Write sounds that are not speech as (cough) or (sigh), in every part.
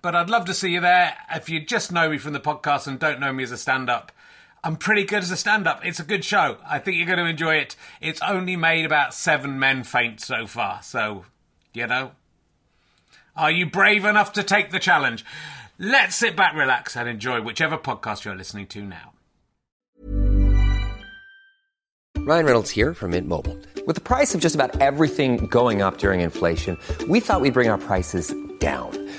But I'd love to see you there. If you just know me from the podcast and don't know me as a stand up, I'm pretty good as a stand up. It's a good show. I think you're going to enjoy it. It's only made about seven men faint so far. So, you know, are you brave enough to take the challenge? Let's sit back, relax, and enjoy whichever podcast you're listening to now. Ryan Reynolds here from Mint Mobile. With the price of just about everything going up during inflation, we thought we'd bring our prices down.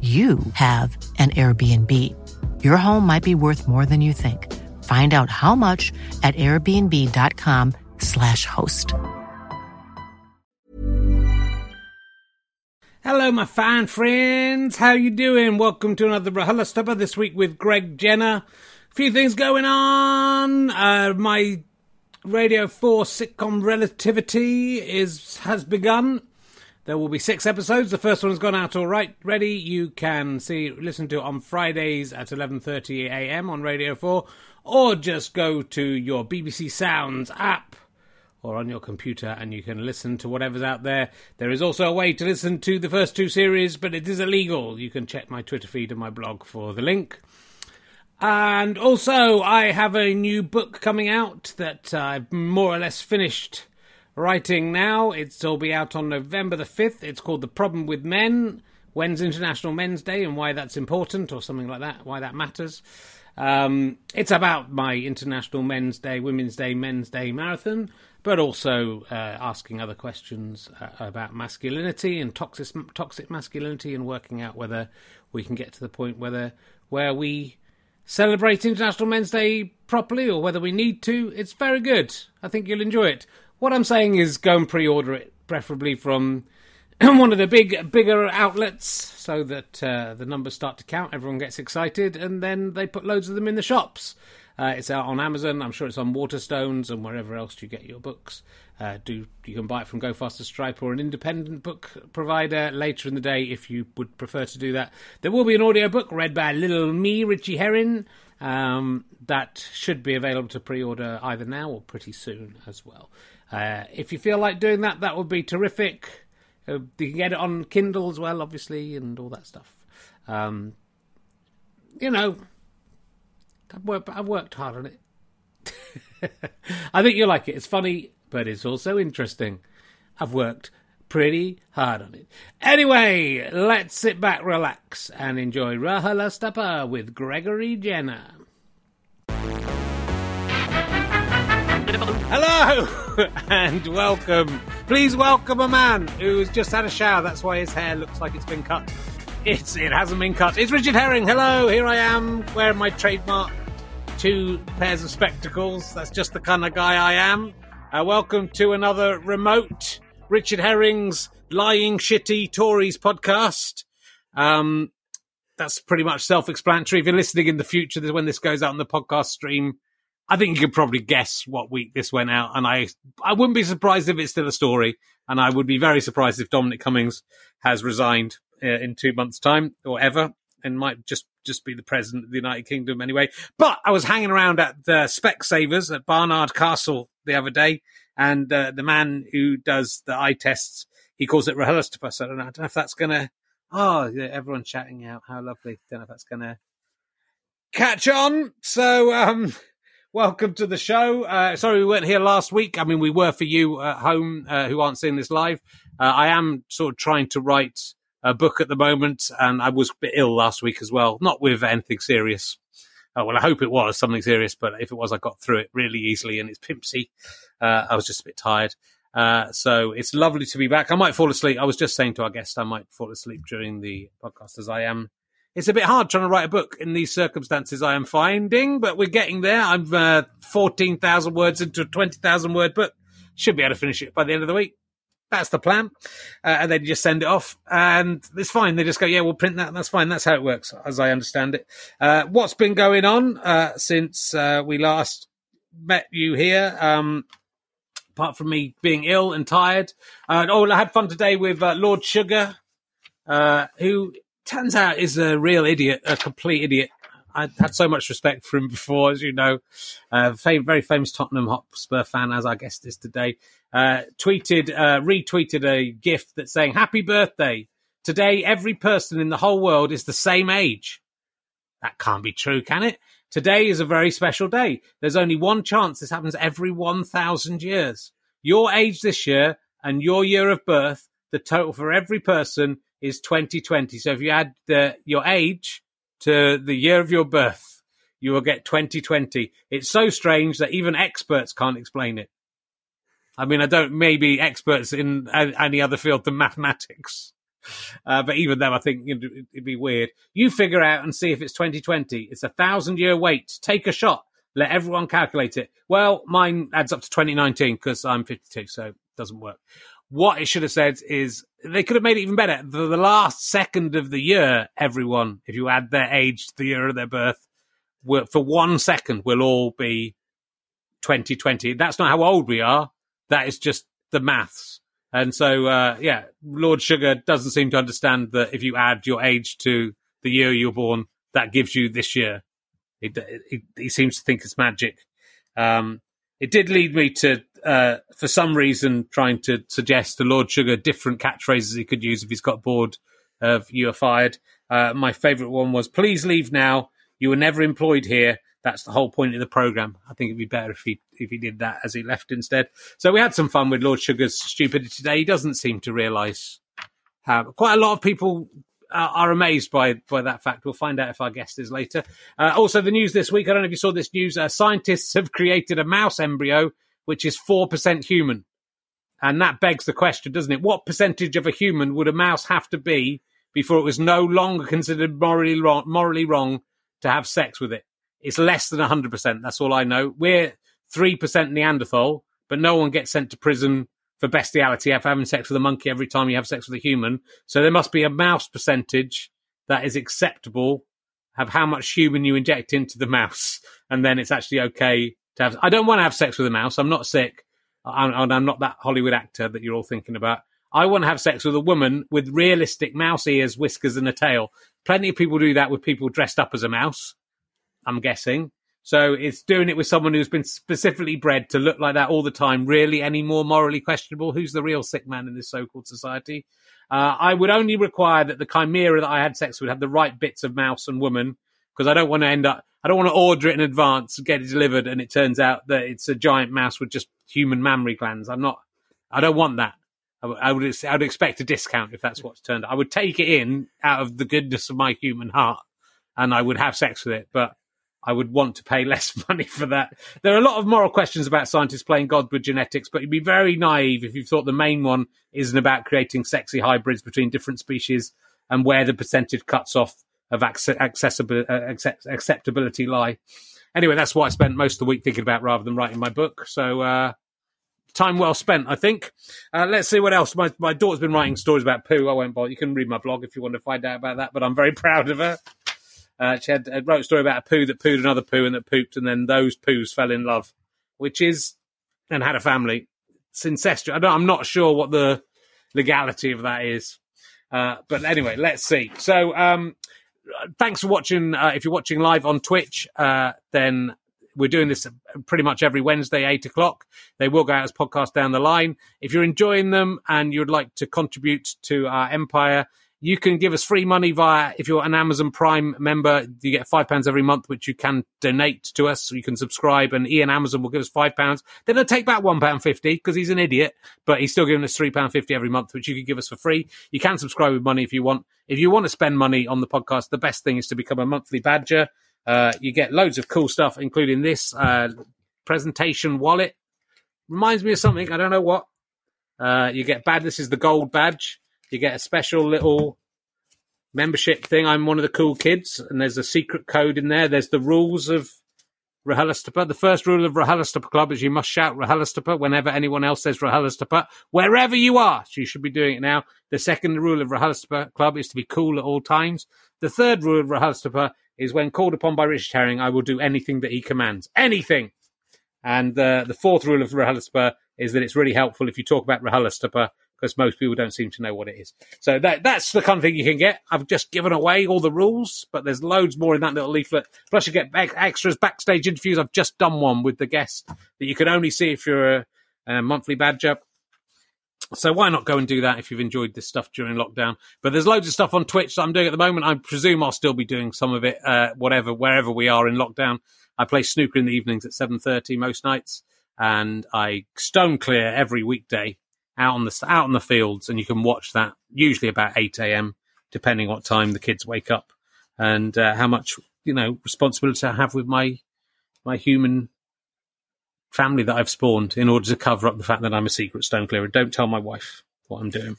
you have an Airbnb. Your home might be worth more than you think. Find out how much at airbnb.com/slash host. Hello, my fine friends. How you doing? Welcome to another Rahula Stubber this week with Greg Jenner. A few things going on. Uh, my Radio 4 sitcom Relativity is has begun. There will be six episodes. The first one has gone out all right, ready. You can see, listen to it on Fridays at 11:30 a.m. on Radio 4, or just go to your BBC Sounds app or on your computer and you can listen to whatever's out there. There is also a way to listen to the first two series, but it is illegal. You can check my Twitter feed and my blog for the link. And also, I have a new book coming out that I've more or less finished writing now. It'll be out on November the 5th. It's called The Problem with Men When's International Men's Day and Why That's Important, or something like that, why that matters. Um, it's about my International Men's Day, Women's Day, Men's Day marathon, but also uh, asking other questions uh, about masculinity and toxic, toxic masculinity and working out whether we can get to the point whether where we celebrate International Men's Day properly or whether we need to. It's very good. I think you'll enjoy it. What I'm saying is go and pre-order it, preferably from (clears throat) one of the big, bigger outlets, so that uh, the numbers start to count. Everyone gets excited, and then they put loads of them in the shops. Uh, it's out on Amazon. I'm sure it's on Waterstones and wherever else you get your books. Uh, do you can buy it from Go Faster Stripe or an independent book provider later in the day if you would prefer to do that. There will be an audio book read by little me, Richie Herring. Um, that should be available to pre-order either now or pretty soon as well. Uh, if you feel like doing that, that would be terrific. Uh, you can get it on Kindle as well, obviously, and all that stuff. Um, you know, I've worked, I've worked hard on it. (laughs) I think you'll like it. It's funny, but it's also interesting. I've worked pretty hard on it. Anyway, let's sit back, relax, and enjoy Rahula Stappa with Gregory Jenner. Hello (laughs) and welcome. Please welcome a man who's just had a shower. That's why his hair looks like it's been cut. It's it hasn't been cut. It's Richard Herring. Hello, here I am wearing my trademark two pairs of spectacles. That's just the kind of guy I am. Uh, welcome to another remote Richard Herring's lying shitty Tories podcast. Um, that's pretty much self-explanatory. If you're listening in the future, when this goes out on the podcast stream, I think you could probably guess what week this went out, and I I wouldn't be surprised if it's still a story, and I would be very surprised if Dominic Cummings has resigned uh, in two months' time or ever, and might just just be the president of the United Kingdom anyway. But I was hanging around at the Specsavers at Barnard Castle the other day, and uh, the man who does the eye tests, he calls it RHLSTP. I don't know, I don't know if that's gonna. Oh, yeah, everyone's chatting out. How lovely! Don't know if that's gonna catch on. So, um, welcome to the show. Uh, sorry we weren't here last week. I mean, we were for you at home uh, who aren't seeing this live. Uh, I am sort of trying to write a book at the moment, and I was a bit ill last week as well. Not with anything serious. Uh, well, I hope it was something serious, but if it was, I got through it really easily, and it's pimpsy. Uh, I was just a bit tired. Uh, so it's lovely to be back. I might fall asleep. I was just saying to our guest, I might fall asleep during the podcast as I am it's a bit hard trying to write a book in these circumstances I am finding, but we're getting there. I'm uh, 14,000 words into a 20,000 word book. Should be able to finish it by the end of the week. That's the plan. Uh, and then you just send it off and it's fine. They just go, yeah, we'll print that. That's fine. That's how it works, as I understand it. Uh, what's been going on uh, since uh, we last met you here? Um, apart from me being ill and tired. Uh, oh, I had fun today with Lord Sugar, who turns out is a real idiot, a complete idiot. I had so much respect for him before, as you know. Uh, very famous Tottenham Hotspur fan, as our guest is today. Uh, tweeted, uh, retweeted a GIF that's saying, "Happy birthday! Today, every person in the whole world is the same age." That can't be true, can it? Today is a very special day. There's only one chance this happens every 1,000 years. Your age this year and your year of birth, the total for every person is 2020. So if you add the, your age to the year of your birth, you will get 2020. It's so strange that even experts can't explain it. I mean, I don't, maybe experts in any other field than mathematics. Uh, but even them, I think it'd be weird. You figure out and see if it's 2020. It's a thousand year wait. Take a shot. Let everyone calculate it. Well, mine adds up to 2019 because I'm 52, so it doesn't work. What it should have said is they could have made it even better. The, the last second of the year, everyone, if you add their age to the year of their birth, will, for one second, will all be 2020. That's not how old we are. That is just the maths. And so, uh, yeah, Lord Sugar doesn't seem to understand that if you add your age to the year you're born, that gives you this year. he seems to think it's magic. Um, it did lead me to, uh, for some reason, trying to suggest to Lord Sugar different catchphrases he could use if he's got bored of "You are fired." Uh, my favourite one was "Please leave now. You were never employed here." That's the whole point of the program. I think it'd be better if he if he did that as he left instead. So we had some fun with Lord Sugar's stupidity today. He doesn't seem to realise how quite a lot of people are amazed by by that fact. We'll find out if our guest is later. Uh, also, the news this week. I don't know if you saw this news. Uh, scientists have created a mouse embryo which is four percent human, and that begs the question, doesn't it? What percentage of a human would a mouse have to be before it was no longer considered morally wrong, morally wrong to have sex with it? It's less than hundred percent. That's all I know. We're three percent Neanderthal, but no one gets sent to prison for bestiality for having sex with a monkey every time you have sex with a human. So there must be a mouse percentage that is acceptable have how much human you inject into the mouse, and then it's actually okay to have. I don't want to have sex with a mouse. I'm not sick, and I'm not that Hollywood actor that you're all thinking about. I want to have sex with a woman with realistic mouse ears, whiskers, and a tail. Plenty of people do that with people dressed up as a mouse. I'm guessing. So it's doing it with someone who's been specifically bred to look like that all the time. Really, any more morally questionable? Who's the real sick man in this so-called society? Uh, I would only require that the chimera that I had sex with had the right bits of mouse and woman, because I don't want to end up. I don't want to order it in advance, get it delivered, and it turns out that it's a giant mouse with just human mammary glands. I'm not. I don't want that. I, I would. I would expect a discount if that's what's turned. out. I would take it in out of the goodness of my human heart, and I would have sex with it, but I would want to pay (laughs) less money for that. There are a lot of moral questions about scientists playing God with genetics, but you'd be very naive if you thought the main one isn't about creating sexy hybrids between different species and where the percentage cuts off of accessibility, uh, acceptability lie. Anyway, that's what I spent most of the week thinking about rather than writing my book. So, uh, time well spent, I think. Uh, let's see what else. My, my daughter's been writing stories about poo. I won't bother. You can read my blog if you want to find out about that, but I'm very (laughs) proud of her. Uh, she had, uh, wrote a story about a poo that pooed another poo and that pooped, and then those poos fell in love, which is, and had a family. It's incestuous. I am not sure what the legality of that is. Uh, but anyway, let's see. So, um, thanks for watching. Uh, if you're watching live on Twitch, uh, then we're doing this pretty much every Wednesday, eight o'clock. They will go out as podcasts down the line. If you're enjoying them and you'd like to contribute to our empire, you can give us free money via, if you're an Amazon Prime member, you get five pounds every month, which you can donate to us. So you can subscribe and Ian Amazon will give us five pounds. Then they'll take back one pound fifty because he's an idiot, but he's still giving us three pound fifty every month, which you can give us for free. You can subscribe with money if you want. If you want to spend money on the podcast, the best thing is to become a monthly badger. Uh, you get loads of cool stuff, including this uh, presentation wallet. Reminds me of something. I don't know what. Uh, you get bad. This is the gold badge. You get a special little membership thing. I'm one of the cool kids, and there's a secret code in there. There's the rules of RRHLSTP. The first rule of RRHLSTP Club is you must shout RRHLSTP whenever anyone else says RRHLSTP, wherever you are. So you should be doing it now. The second rule of RRHLSTP Club is to be cool at all times. The third rule of RRHLSTP is when called upon by Richard Herring, I will do anything that he commands. Anything! And uh, the fourth rule of RRHLSTP is that it's really helpful if you talk about RRHLSTP because most people don't seem to know what it is. So that that's the kind of thing you can get. I've just given away all the rules, but there's loads more in that little leaflet. Plus, you get extras, backstage interviews. I've just done one with the guest that you can only see if you're a, a monthly badger. So why not go and do that if you've enjoyed this stuff during lockdown? But there's loads of stuff on Twitch that I'm doing at the moment. I presume I'll still be doing some of it, uh, whatever, wherever we are in lockdown. I play snooker in the evenings at 7.30 most nights and I stone clear every weekday out on the out on the fields, and you can watch that usually about eight a.m. depending what time the kids wake up and uh, how much you know responsibility I have with my my human family that I've spawned in order to cover up the fact that I'm a secret stone clearer. Don't tell my wife what I'm doing.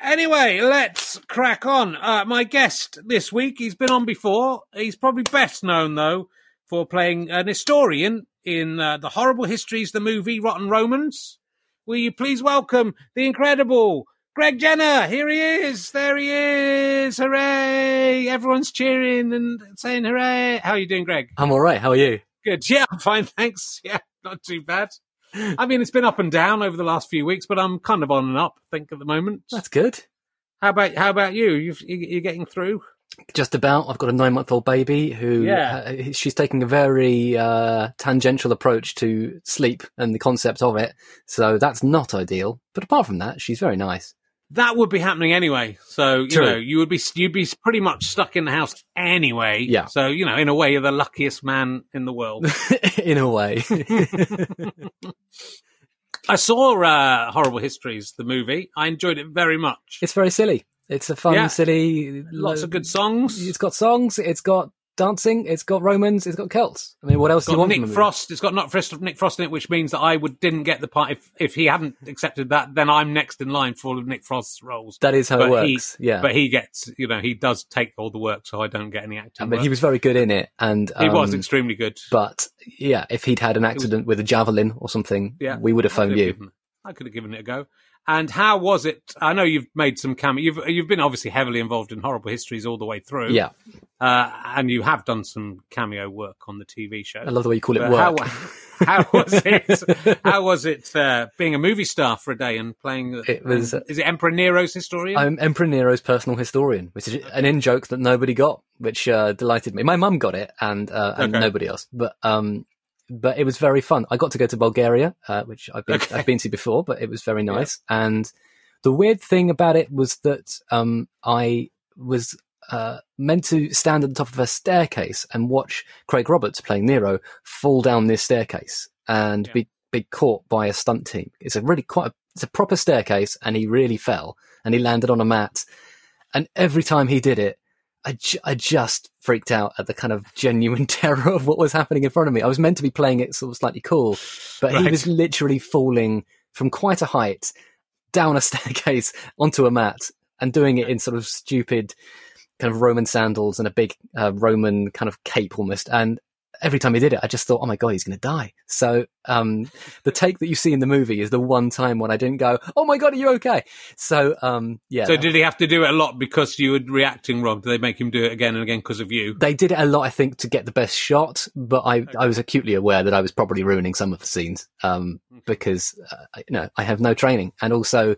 Anyway, let's crack on. Uh, my guest this week, he's been on before. He's probably best known, though, for playing an historian in uh, The Horrible Histories, the movie Rotten Romans. Will you please welcome the incredible Greg Jenner? Here he is. There he is. Hooray. Everyone's cheering and saying hooray. How are you doing, Greg? I'm all right. How are you? Good. Yeah, I'm fine. Thanks. (laughs) Yeah, not too bad. I mean, it's been up and down over the last few weeks, but I'm kind of on and up, I think, at the moment. That's good. How about how about you? You've, you're getting through? Just about. I've got a nine month old baby who yeah. uh, she's taking a very uh, tangential approach to sleep and the concept of it. So that's not ideal. But apart from that, she's very nice. That would be happening anyway. So you True. know, you would be you'd be pretty much stuck in the house anyway. Yeah. So you know, in a way, you're the luckiest man in the world. (laughs) in a way. (laughs) (laughs) I saw uh, Horrible Histories, the movie. I enjoyed it very much. It's very silly. It's a fun, yeah. silly. Lots of good songs. It's got songs. It's got dancing. It's got Romans. It's got Celts. I mean, what else do you want? Nick Frost. It's got not Frost, Nick Frost in it, which means that I would didn't get the part. If if he hadn't accepted that, then I'm next in line for all of Nick Frost's roles. That is how but it works. He, yeah, but he gets, you know, he does take all the work, so I don't get any acting. But he was very good in it, and um, he was um, extremely good. But yeah, if he'd had an accident was, with a javelin or something, yeah, we would have phoned you. Given, I could have given it a go. And how was it? I know you've made some cameo. You've you've been obviously heavily involved in horrible histories all the way through. Yeah, uh, and you have done some cameo work on the TV show. I love the way you call it but work. How, how was it? how was it uh, being a movie star for a day and playing? It was. Um, is it Emperor Nero's historian? I'm Emperor Nero's personal historian, which is an in joke that nobody got, which uh, delighted me. My mum got it, and uh, and okay. nobody else. But um, but it was very fun. I got to go to Bulgaria, uh, which I've been, okay. I've been to before, but it was very nice. Yeah. And the weird thing about it was that um, I was uh, meant to stand at the top of a staircase and watch Craig Roberts playing Nero fall down this staircase and yeah. be be caught by a stunt team. It's a really quite a, it's a proper staircase, and he really fell and he landed on a mat. And every time he did it, I, ju- I just freaked out at the kind of genuine (laughs) terror of what was happening in front of me. I was meant to be playing it sort of slightly cool, but he was literally falling from quite a height down a (laughs) staircase onto a mat and doing it in sort of stupid kind of Roman sandals and a big uh, Roman kind of cape almost. And every time he did it, I just thought, oh my God, he's going to die. So um, the take that you see in the movie is the one time when I didn't go, oh my God, are you okay? So um, yeah. So did he have to do it a lot because you were reacting wrong? Did they make him do it again and again because of you? they did it a lot, I think, to get the best shot, but I, I was acutely aware that I was probably ruining some of the scenes um, because uh, you know I have no training, and also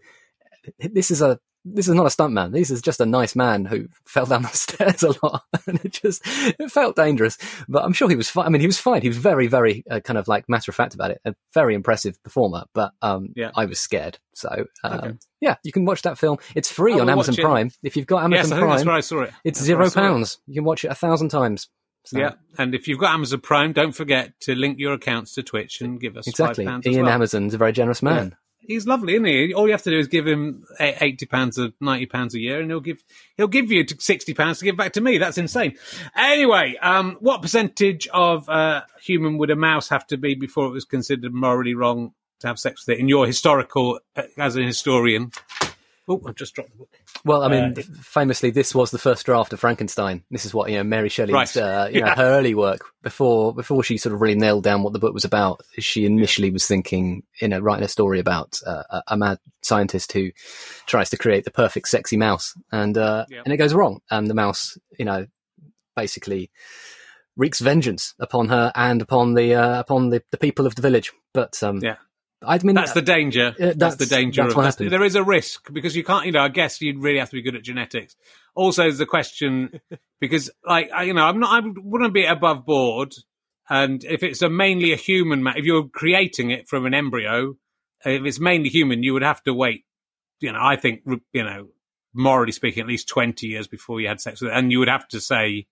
this is a this is not a stuntman. This is just a nice man who (laughs) fell down the stairs a lot, (laughs) and it just it felt dangerous. But I'm sure he was fine. I mean, he was fine. He was very, very uh, kind of like matter of fact about it. A very impressive performer, but um, Yeah. I was scared. So um, Okay. yeah, you can watch that film. It's free on Amazon. Prime. If you've got yes, Amazon that's Prime, where I saw it. it's That's zero saw it. pounds. You can watch it a thousand times. So- Yeah, and if you've got Amazon Prime, don't forget to link your accounts to Twitch and give us Exactly. pounds Ian well. Amazon's a very generous man. He's lovely, isn't he? All you have to do is give him eighty pounds or ninety pounds a year, and he'll give he'll give you sixty pounds to give back to me. That's insane. Anyway, um, what percentage of uh, human would a mouse have to be before it was considered morally wrong to have sex with it? In your historical, uh, as an historian, oh, I've just dropped the book. Well, I mean, Uh, famously, this was the first draft of Frankenstein. This is what you know, Mary Shelley's, Right. uh, you know, her early work before before she sort of really nailed down what the book was about. She initially was thinking, you know, writing a story about uh, a, mad scientist who tries to create the perfect sexy mouse, and uh, Yeah. and it goes wrong, and the mouse, you know, basically wreaks vengeance upon her and upon the uh, upon the, the people of the village. But um, Yeah. I mean, That's the danger. Uh, that's, the danger. that's of that's- There is a risk because you can't. You know, I guess you'd really have to be good at genetics. Also, there's the question (laughs) because, like, I, you know, I'm not. I wouldn't be above board. And if it's a mainly a human, ma- if you're creating it from an embryo, if it's mainly human, you would have to wait. You know, I think you know, morally speaking, at least twenty years before you had sex with it, and you would have to say,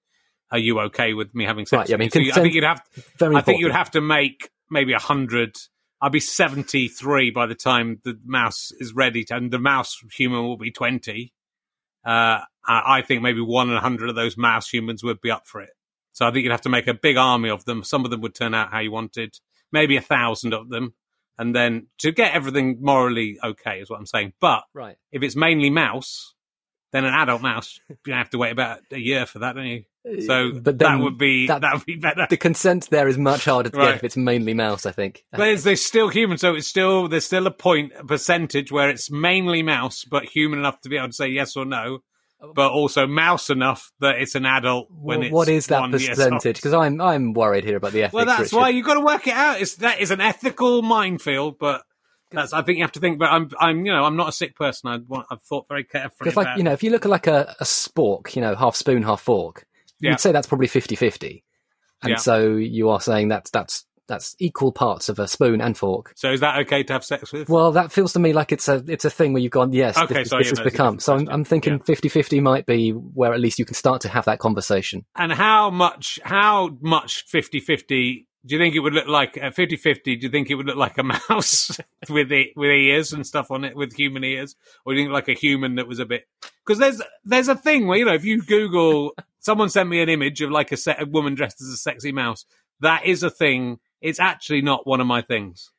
"Are you okay with me having sex?" Right, yeah, I mean? So you- I think you'd have. I think you'd have to make maybe a hundred. I'll be seventy-three by the time the mouse is ready, to, and the mouse human will be twenty. Uh, I I think maybe one in a hundred of those mouse humans would be up for it. So I think you'd have to make a big army of them. Some of them would turn out how you wanted, maybe a thousand of them, and then to get everything morally okay is what I'm saying. But right. if it's mainly mouse, then an adult mouse, you have to wait about a year for that, don't you? So But that would be that- that would be better. the consent there is much harder to Right. get if it's mainly mouse. I think. But it's, they're still human, so it's still there's still a point, a percentage where it's mainly mouse, but human enough to be able to say yes or no, uh, but also mouse enough that it's an adult when Well, it's what is that percentage? Because I'm I'm worried here about the ethics. Well, that's Richard. why you've got to work it out. It's that is an ethical minefield, but that's I think you have to think. But I'm I'm you know I'm not a sick person. I want I've thought very carefully. Because like you know, if you look at like a, a spork, you know, half spoon, half fork, Yeah. you'd say that's probably 50-50. and Yeah. so you are saying that's that's that's equal parts of a spoon and fork. So is that okay to have sex with? Well, that feels to me like it's a it's a thing where you've gone yes, Okay, this, so this has it's become. So I'm. I'm thinking Yeah. 50-50 might be where at least you can start to have that conversation. and how much how much 50-50 do you think it would look like uh, at 50-50 do you think it would look like a (laughs) mouse with it with ears and stuff on it with human ears or do you think like a human that was a bit because there's there's a thing where you know if you google someone sent me an image of like a, set, a woman dressed as a sexy mouse that is a thing it's actually not one of my things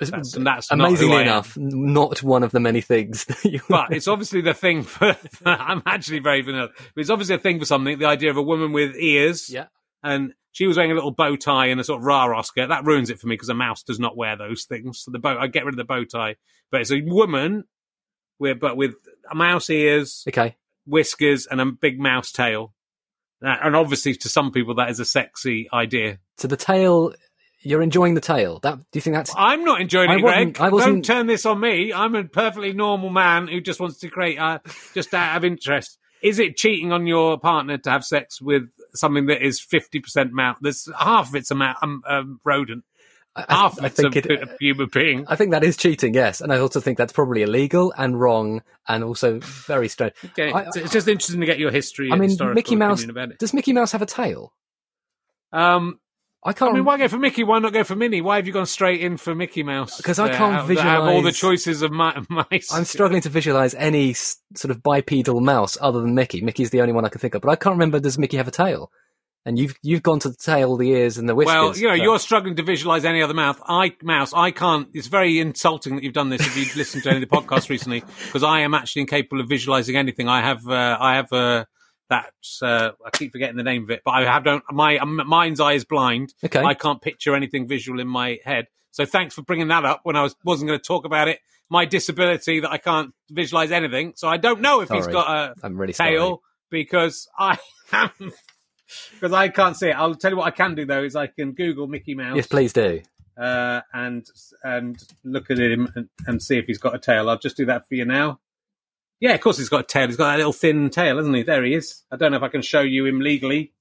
That's- and that's Amazingly am. enough, not one of the many things that you. but it's obviously the thing for (laughs) i'm actually very vanilla but it's obviously a thing for something the idea of a woman with ears yeah. And she was wearing a little bow tie and a sort of rah skirt. That ruins it for me because a mouse does not wear those things. So the bow, I get rid of the bow tie, but it's a woman with but with mouse ears, Okay. whiskers, and a big mouse tail. And obviously, to some people, that is a sexy idea. So the tail, you're enjoying the tail. That do you think that's? I'm not enjoying I it, Greg. I wasn't- Don't turn this on me. I'm a perfectly normal man who just wants to create, uh, just out of interest. Is it cheating on your partner to have sex with something that is 50% mouse? There's half of it's a ma- um, um, rodent. I- I- Half of I it's a, think it- of human being. I think that is cheating, yes, and I also think that's probably illegal and wrong, and also very strange. Okay, I- it's, it's just interesting to get your history. I mean, Mickey Mouse. Does Mickey Mouse have a tail? Um, I can't. I mean, why go for Mickey? Why not go for Minnie? Why have you gone straight in for Mickey Mouse? Because I can't visualize all the choices of mi- (laughs) mice. I'm struggling to visualize any sort of bipedal mouse other than Mickey. Mickey's the only one I can think of, but I can't remember. Does Mickey have a tail? And you've you've gone to the tail, the ears, and the whiskers. Well, you know, but- you're struggling to visualize any other mouth. I mouse. I can't. It's very insulting that you've done this. If you've (laughs) listened to any of the podcasts recently, because I am actually incapable of visualizing anything. I have. Uh, I have. Uh, that uh, I keep forgetting the name of it, but I have don't. My um, mind's eye is blind. Okay. I can't picture anything visual in my head. So thanks for bringing that up when I was wasn't going to talk about it. My disability that I can't visualize anything. So I don't know if sorry. he's got a I'm really tail sorry. because I am (laughs) because I can't see it. I'll tell you what I can do though is I can Google Mickey Mouse Yes, please do. uh, and and look at him and, and see if he's got a tail. I'll just do that for you now. Yeah, of course he's got a tail. He's got that little thin tail, hasn't he? There he is. I don't know if I can show you him legally.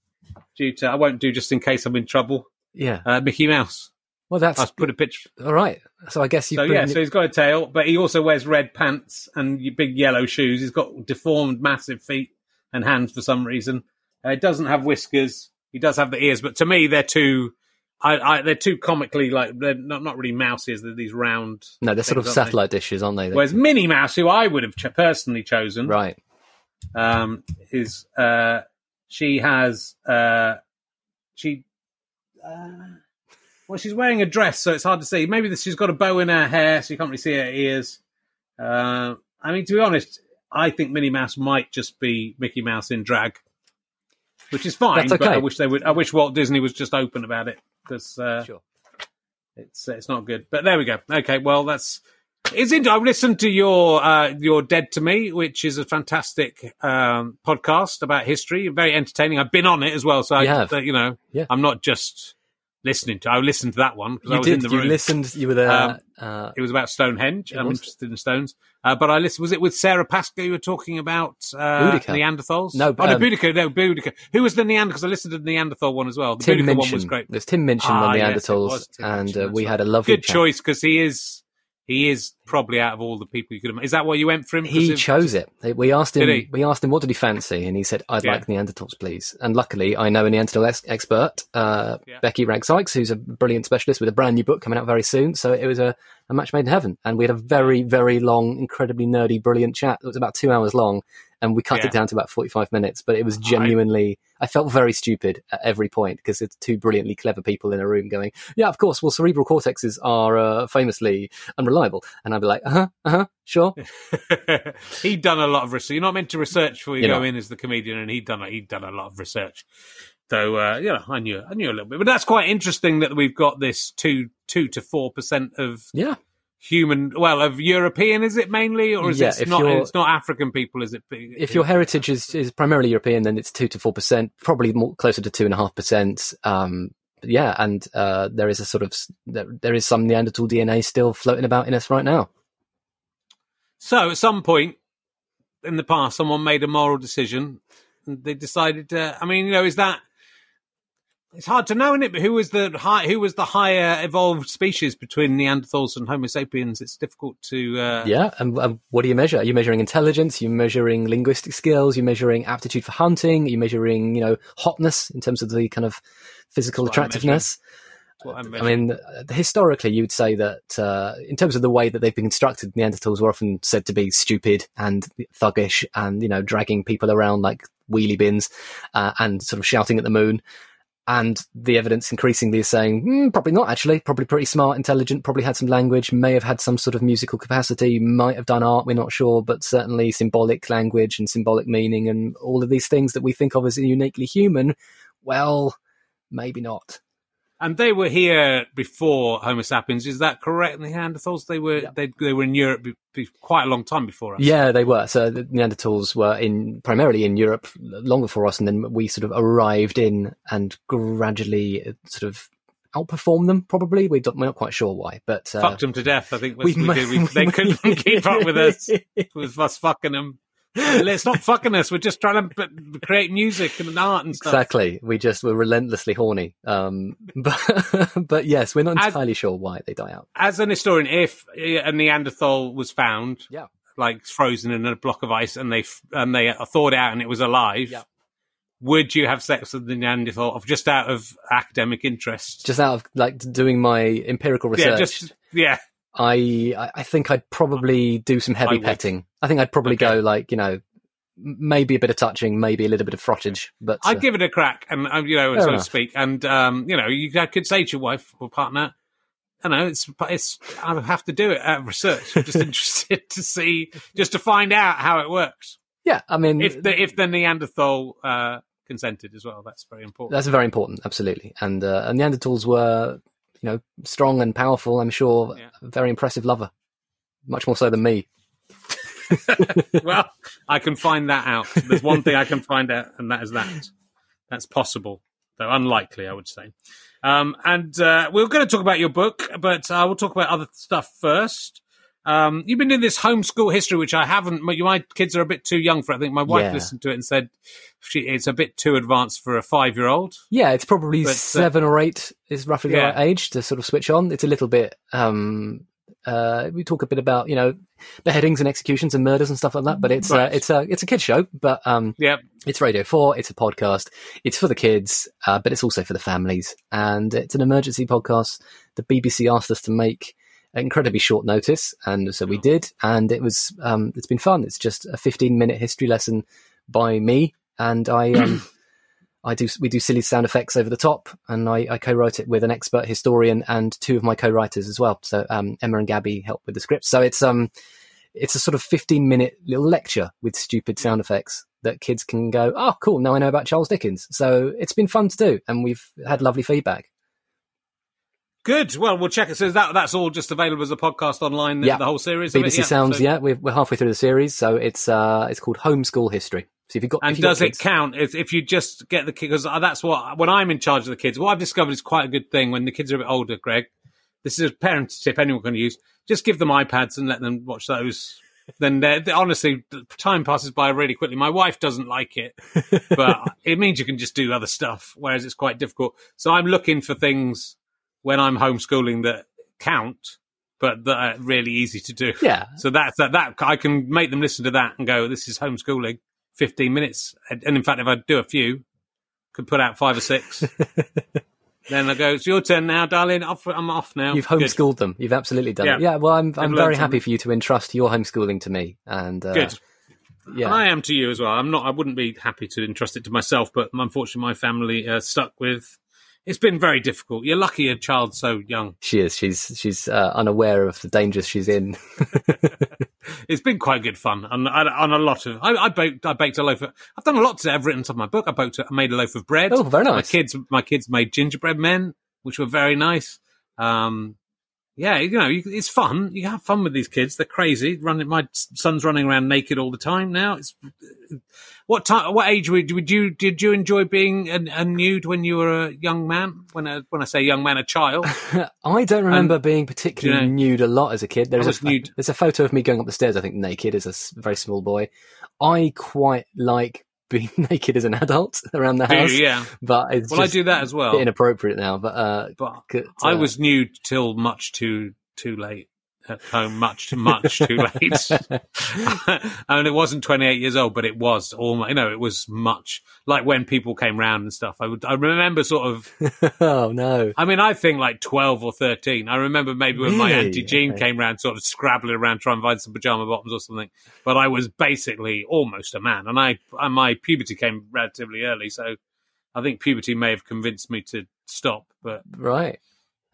Due to I won't do just in case I'm in trouble. Yeah. Uh, Mickey Mouse. Well, that's I'll put a picture. all right. So I guess you. So yeah, so he's got a tail, but he also wears red pants and big yellow shoes. He's got deformed, massive feet and hands for some reason. Uh, he doesn't have whiskers. He does have the ears, but to me, they're too. I, I, they're too comically like they're not not really mouses. They're these round. no, they're sort of aren't they? satellite dishes, aren't they? Whereas Minnie Mouse, who I would have ch- personally chosen, right. um, is uh, she has uh, she. Uh, well, she's wearing a dress, so it's hard to see. Maybe this, she's got a bow in her hair, so you can't really see her ears. Uh, I mean, to be honest, I think Minnie Mouse might just be Mickey Mouse in drag, which is fine. That's But I wish they would. I wish Walt Disney was just open about it because uh, Sure. it's it's not good. But there we go. Okay, well that's it's. Into, I've listened to your uh, your Dead to Me, which is a fantastic um, podcast about history, very entertaining. I've been on it as well, so You I, have. uh, you know, Yeah. I'm not just listening to. I listened to that one because I You was did. in the You room. listened. You were there. Um, uh, It was about Stonehenge. I'm was. interested in stones. Uh, but I listened. Was it with Sara Pascoe you were talking about uh, Boudica. Neanderthals? No, oh, no, um, Boudica. No, Boudica. Who was the Neanderthal? Because I listened to the Neanderthal one as well. The Tim Boudica Minchin. one was great. There's Tim Minchin Ah, on yes, Neanderthals, Tim and Minchin, uh, we right. had a lovely Good chat. choice because he is he is probably out of all the people you could. Have, is that why you went for him? He of- chose it. We asked him. We asked him what did he fancy, and he said, "I'd Yeah. like Neanderthals, please." And luckily, I know a Neanderthal ex- expert, uh, Yeah. Becky Wragg Sykes, who's a brilliant specialist with a brand new book coming out very soon. So it was a, a match made in heaven, and we had a very, very long, incredibly nerdy, brilliant chat. It was about two hours long, and we cut Yeah. it down to about forty-five minutes. But it was genuinely. I felt very stupid at every point because it's two brilliantly clever people in a room going, "Yeah, of course." Well, cerebral cortexes are uh, famously unreliable, and I'd be like, "Uh huh, uh huh, sure." (laughs) he'd done a lot of research. You're not meant to research before you You're go in as the comedian, and he'd done he'd done a lot of research. So uh, you know, I knew I knew a little bit, but that's quite interesting that we've got this two two to four percent of Yeah. Human, well, of European, is it mainly, or is Yeah, it not? It's not African people, is it? if your heritage is, is primarily European, then it's two to four percent, probably more closer to two and a half percent. Um, yeah, and uh, there is a sort of there, there is some Neanderthal DNA still floating about in us right now. So at some point in the past, someone made a moral decision. And they decided to. I mean, you know, is that? It's hard to know, isn't it? But who was the high? Who was the higher evolved species between Neanderthals and Homo sapiens? It's difficult to. Uh, Yeah, and, and what do you measure? Are you measuring intelligence? You're measuring linguistic skills. You're measuring aptitude for hunting. You're measuring, you know, hotness in terms of the kind of physical That's what I'm attractiveness. I mean, uh, historically, you would say that uh, in terms of the way that they've been constructed, Neanderthals were often said to be stupid and thuggish, and you know, dragging people around like wheelie bins uh, and sort of shouting at the moon. And the evidence increasingly is saying, mm, probably not actually, probably pretty smart, intelligent, probably had some language, may have had some sort of musical capacity, might have done art, we're not sure, but certainly symbolic language and symbolic meaning and all of these things that we think of as uniquely human. Well, maybe not. And they were here before Homo sapiens. Is that correct? Neanderthals they were they they were in Europe be, be quite a long time before us. Yeah, they were. So the Neanderthals were in primarily in Europe long before us, and then we sort of arrived in and gradually uh, sort of outperformed them. Probably we don't, we're not quite sure why, but uh, Fucked them to death. I think was, we we ma- did. We, they (laughs) couldn't (laughs) keep up with us. (laughs) With us fucking them. It's not fucking us. We're just trying to create music and art and stuff. Exactly. We just were relentlessly horny. Um, (laughs) but but yes, we're not As- entirely sure why they die out. As an historian, if a Neanderthal was found, Yeah. like frozen in a block of ice, and they and they thawed out and it was alive, Yeah. would you have sex with the Neanderthal of just out of academic interest? Just out of like doing my empirical research. yeah, just yeah. I I- I think I'd probably do some heavy would. petting. I think I'd probably Okay. go like you know maybe a bit of touching, maybe a little bit of frottage, but uh, I'd give it a crack, and uh, you know, so to speak. And um, you know, you could say to your wife or partner, "I know it's it's I have to do it out of research. I'm just (laughs) interested to see, just to find out how it works. yeah, I mean If the if the Neanderthal uh, consented as well, that's very important. that's very important, absolutely. And uh, and Neanderthals were you know strong and powerful. I'm sure, Yeah. a very impressive lover, much more so than me. (laughs) well, I can find that out. There's one thing I can find out, and that is that. That's possible, though unlikely, I would say. Um, and uh, we're going to talk about your book, but uh, we'll talk about other stuff first. Um, you've been doing this homeschool history, which I haven't. My, my kids are a bit too young for. it. I think my wife Yeah. listened to it and said she, it's a bit too advanced for a five-year-old. Yeah, it's probably But, uh, seven or eight is roughly the right age to sort of switch on. It's a little bit. Um, uh, we talk a bit about you know beheadings and executions and murders and stuff like that, but it's Right. uh, it's a it's a kid show. But um, Yeah, it's Radio Four. It's a podcast. It's for the kids, uh, but it's also for the families, and it's an emergency podcast. The BBC asked us to make incredibly short notice, and so we did, and it was um, it's been fun. It's just a 15 minute history lesson by me, and I um, (clears throat) I do we do silly sound effects over the top, and I, I co-wrote it with an expert historian and two of my co-writers as well. So um, Emma and Gabby help with the script. So it's um it's a sort of 15 minute little lecture with stupid sound effects that kids can go, oh, cool, now I know about Charles Dickens. So it's been fun to do, and we've had lovely feedback. Good. Well, we'll check it. So that that's all just available as a podcast online. The, Yeah. the whole series. BBC Sounds, so- yeah, we're, we're halfway through the series, so it's uh, it's called Homeschool History. So if you've got, And you've got does it count if, if you just get the kids? Because that's what when I'm in charge of the kids. What I've discovered is quite a good thing when the kids are a bit older. Greg, this is a parent tip anyone can use. Just give them iPads and let them watch those. Then they're, they honestly, time passes by really quickly. My wife doesn't like it, but (laughs) it means you can just do other stuff, whereas it's quite difficult. So I'm looking for things when I'm homeschooling that count, but that are really easy to do. Yeah. (laughs) So that's that. That I can make them listen to that and go, "This is homeschooling." Fifteen minutes, and in fact, if I do a few, could put out five or six. (laughs) then I go, "It's your turn now, darling. Off, I'm off now." You've Good. homeschooled them. You've absolutely done it. Yeah. Yeah. Well, I'm I'm very happy for you to entrust your homeschooling to me. And uh, Good. Yeah. I am to you as well. I'm not. I wouldn't be happy to entrust it to myself, but unfortunately, my family uh, stuck with. It's been very difficult. You're lucky a child's so young. She is. She's she's uh, unaware of the dangers she's in. (laughs) It's been quite good fun on, on a lot of. I, I baked. I baked a loaf. Of, I've done a lot today. I've written some of my book. I baked. I made a loaf of bread. Oh, very nice. My kids. My kids made gingerbread men, which were very nice. Um, yeah, you know, you, it's fun. You have fun with these kids. They're crazy. Running. My son's running around naked all the time now. It's what time? What age would, would you did you enjoy being a, a nude when you were a young man? When I, when I say young man, a child. (laughs) I don't remember being particularly you know, nude a lot as a kid. There's a nude. there's a photo of me going up the stairs. I think naked as a very small boy. I quite like being (laughs) naked as an adult around the Do house. Yeah. but it's Well, I do that as well. inappropriate now. But uh, but c- I uh, was nude till much too too late at home, much too much too (laughs) late. (laughs) and it wasn't 28 years old, but it was almost, you know, it was much like when people came round and stuff. I would, I remember sort of, (laughs) oh no. I mean, I think like 12 or 13. I remember maybe when my auntie Jean Okay. came round, sort of scrabbling around trying to find some pajama bottoms or something. But I was basically almost a man, and I, and my puberty came relatively early, so I think puberty may have convinced me to stop. But Right.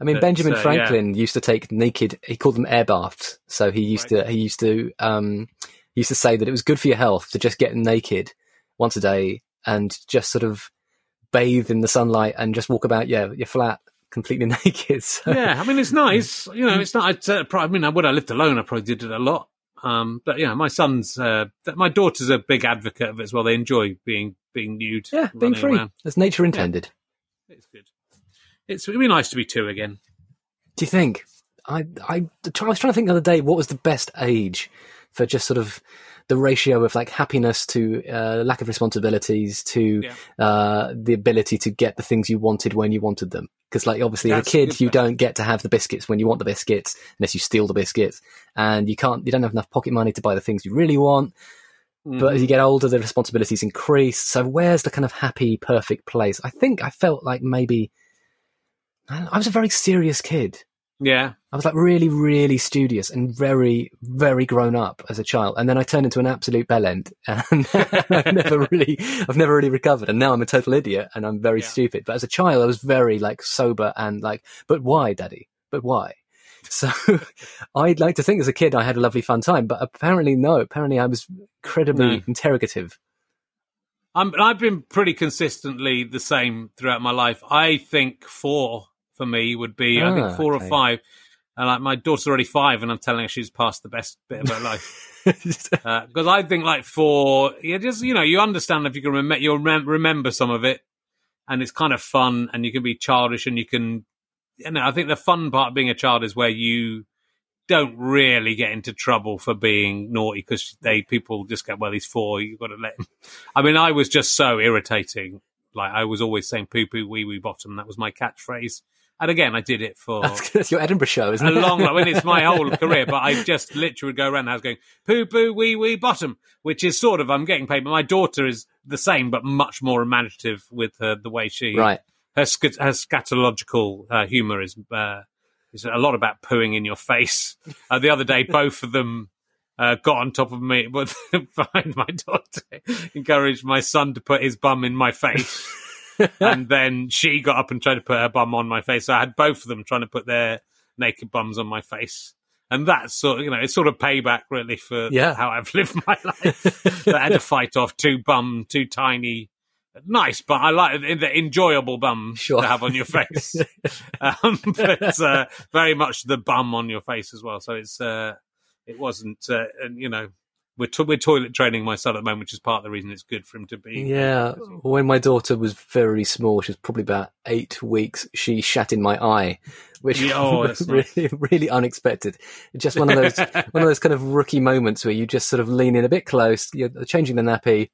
I mean, But, Benjamin uh, yeah. Franklin used to take naked. He called them air baths. So he used Right. to he used to um he used to say that it was good for your health to just get naked once a day and just sort of bathe in the sunlight and just walk about yeah your flat completely (laughs) naked. So, yeah, I mean, it's nice. (laughs) You know, it's not. I'd, uh, I mean, I would. I lived alone. I probably did it a lot. Um, but yeah, my son's, uh, my daughter's a big advocate of it as well. They enjoy being being nude. yeah, being free around. as nature intended. It's good. It's it'd be nice to be two again. Do you think? I, I I was trying to think the other day what was the best age for just sort of the ratio of like happiness to uh, lack of responsibilities to Yeah. uh, the ability to get the things you wanted when you wanted them. Because like obviously as a That's a kid you don't get to have the biscuits when you want the biscuits unless you steal the biscuits, and you can't you don't have enough pocket money to buy the things you really want. But as you get older, the responsibilities increase. So where's the kind of happy, perfect place? I think I felt like maybe I was a very serious kid. Yeah. I was like really, really studious and very, very grown up as a child. And then I turned into an absolute bellend (laughs) and I've never (laughs) really, I've never really recovered. And now I'm a total idiot and I'm very Yeah. stupid. But as a child, I was very like sober and like, but why, daddy? But why? So (laughs) I'd like to think as a kid I had a lovely fun time, but apparently no. Apparently I was incredibly No. interrogative. I'm, I've been pretty consistently the same throughout my life. I think four for me would be, I Ah, think four okay. or five. And like my daughter's already five, and I'm telling her she's passed the best bit of her life. (laughs) Because I think like four, you just you know you understand if you can remember you'll remem- remember some of it, and it's kind of fun, and you can be childish, and you can, you know, I think the fun part of being a child is where you don't really get into trouble for being naughty because they people just go, well, he's four, you've got to let him. I mean, I was just so irritating. Like I was always saying poo poo wee wee bottom. That was my catchphrase. And again, I did it for That's (laughs) your Edinburgh show, isn't a it? long, I mean, it's my whole (laughs) career, but I just literally go around the house going poo poo wee wee bottom, which is sort of I'm getting paid. But my daughter is the same, but much more imaginative with her the way she right. her, sc- her scatological uh, humor is uh, is a lot about pooing in your face. (laughs) Uh, the other day, both of them uh, got on top of me, but behind my daughter encouraged my son to put his bum in my face. And then she got up and tried to put her bum on my face. So I had both of them trying to put their naked bums on my face. And that's sort of, you know, it's sort of payback really for Yeah. how I've lived my life. I had to (laughs) fight off two bum, two tiny, nice, but I like the enjoyable bum Sure. to have on your face. (laughs) um, but uh, very much the bum on your face as well. So it's, uh, it wasn't, uh, and you know, we're, to- we're toilet training my son at the moment, which is part of the reason it's good for him to be. Yeah, when my daughter was very small, she was probably about eight weeks. She shat in my eye, which Yeah, (laughs) oh, was nice. really, really unexpected. Just one of those, (laughs) one of those kind of rookie moments where you just sort of lean in a bit close, you're changing the nappy,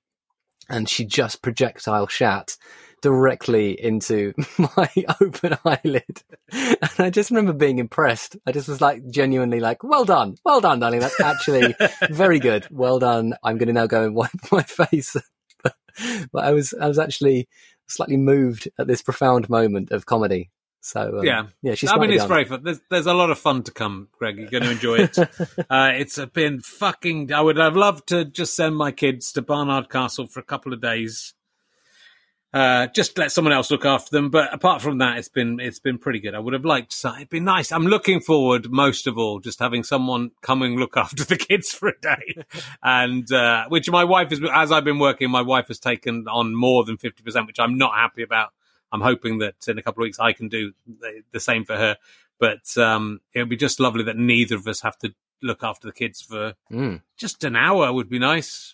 and she just projectile shat directly into (laughs) my (laughs) open eyelid. And I just remember being impressed. I just was like genuinely like, well done, well done, darling. That's actually very good. Well done. I'm going to now go and (laughs) wipe my face. but, but I was, I was actually slightly moved at this profound moment of comedy. So um, Yeah. yeah, she's. I mean, it's done. very fun. There's, there's a lot of fun to come, Greg. You're going to enjoy it. uh, it's been fucking. I would have loved to just send my kids to Barnard Castle for a couple of days. Uh, just let someone else look after them. But apart from that, it's been it's been pretty good. I would have liked. It'd be nice. I'm looking forward most of all just having someone come and look (laughs) after the kids for a day, (laughs) and uh, which my wife is. As I've been working, my wife has taken on more than fifty percent, which I'm not happy about. I'm hoping that in a couple of weeks I can do the, the same for her. But um, it would be just lovely that neither of us have to look after the kids for Mm. just an hour. Would be nice.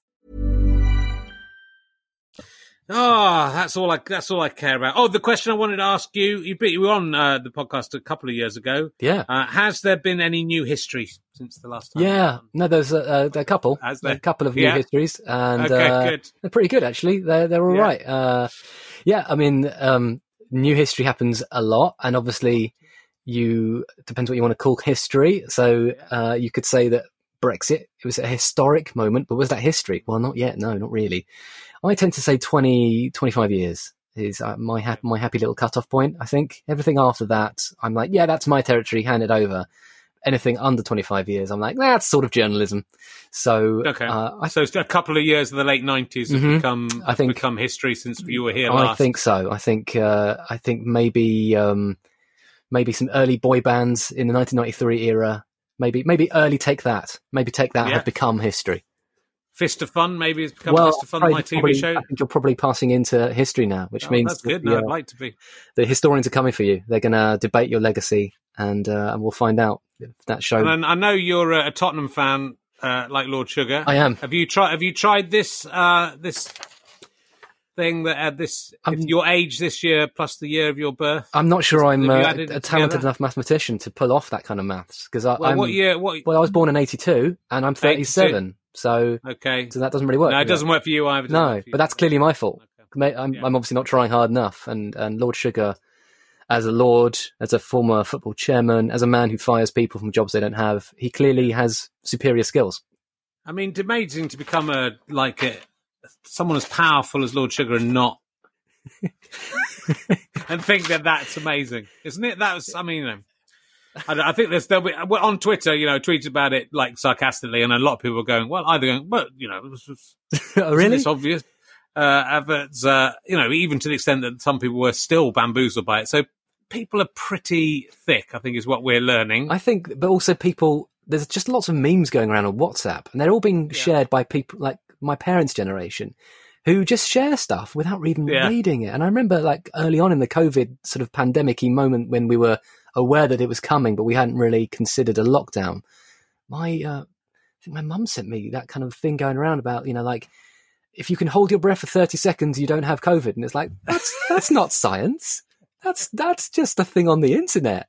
Oh, that's all I. That's all I care about. Oh, the question I wanted to ask you. You, you were on uh, the podcast a couple of years ago. Yeah. Uh, has there been any new history since the last time? Yeah. No, there's a, a, a couple. Has there? A couple of new Yeah. histories, and Okay, uh, good. they're pretty good actually. They're they're all Yeah. right. Uh, yeah. I mean, um, new history happens a lot, and obviously, you depends what you want to call history. So uh, you could say that Brexit it was a historic moment, but was that history? Well, not yet. No, not really. I tend to say 20, 25 years is uh, my ha- my happy little cutoff point. I think everything after that, I'm like, yeah, that's my territory. Hand it over. Anything under 25 years, I'm like, that's sort of journalism. So Okay. uh, I, so a couple of years of the late nineties have Mhm. become I think- become history since you were here I last. think so. I think uh, I think maybe um, maybe some early boy bands in the 1993 era. Maybe maybe early Take That. Maybe Take That Yeah. have become history. Fist of Fun maybe has become well, Fist of Fun, my TV probably- show. I think you're probably passing into history now, which Oh, means that's good. that No, I'd uh, like to be. the historians are coming for you. They're going to debate your legacy, and uh, and we'll find out if that show. And I know you're a Tottenham fan, uh, like Lord Sugar. I am. Have you tried? Have you tried this? Uh, this thing that at this if your age this year plus the year of your birth. I'm not sure I'm uh, a talented together? enough mathematician to pull off that kind of maths because Well, I'm what year? What? well, I was born in '82 and I'm 37, so Okay. so that doesn't really work. No, it doesn't work for you either. No, you. but that's clearly my fault. Okay. I'm, Yeah. I'm obviously not trying hard enough. And, and Lord Sugar, as a lord, as a former football chairman, as a man who fires people from jobs they don't have, he clearly has superior skills. I mean, it's amazing to become a like a someone as powerful as Lord Sugar and not, (laughs) and think that that's amazing, isn't it? That was, I mean, you know, I, don't- I think there's there'll be on Twitter, you know, tweeted about it like sarcastically, and a lot of people are going, well, either going, well, you know, was, (laughs) oh, isn't obvious? Uh, adverts, uh, you know, even to the extent that some people were still bamboozled by it. So people are pretty thick, I think, is what we're learning. I think, but also people, there's just lots of memes going around on WhatsApp, and they're all being shared by people like my parents' generation who just share stuff without even Yeah. reading it. And I remember like early on in the COVID sort of pandemic moment when we were aware that it was coming, but we hadn't really considered a lockdown. My, uh, I think my mum sent me that kind of thing going around about, you know, like, if you can hold your breath for 30 seconds, you don't have COVID. And it's like, that's, that's not science. That's, that's just a thing on the internet.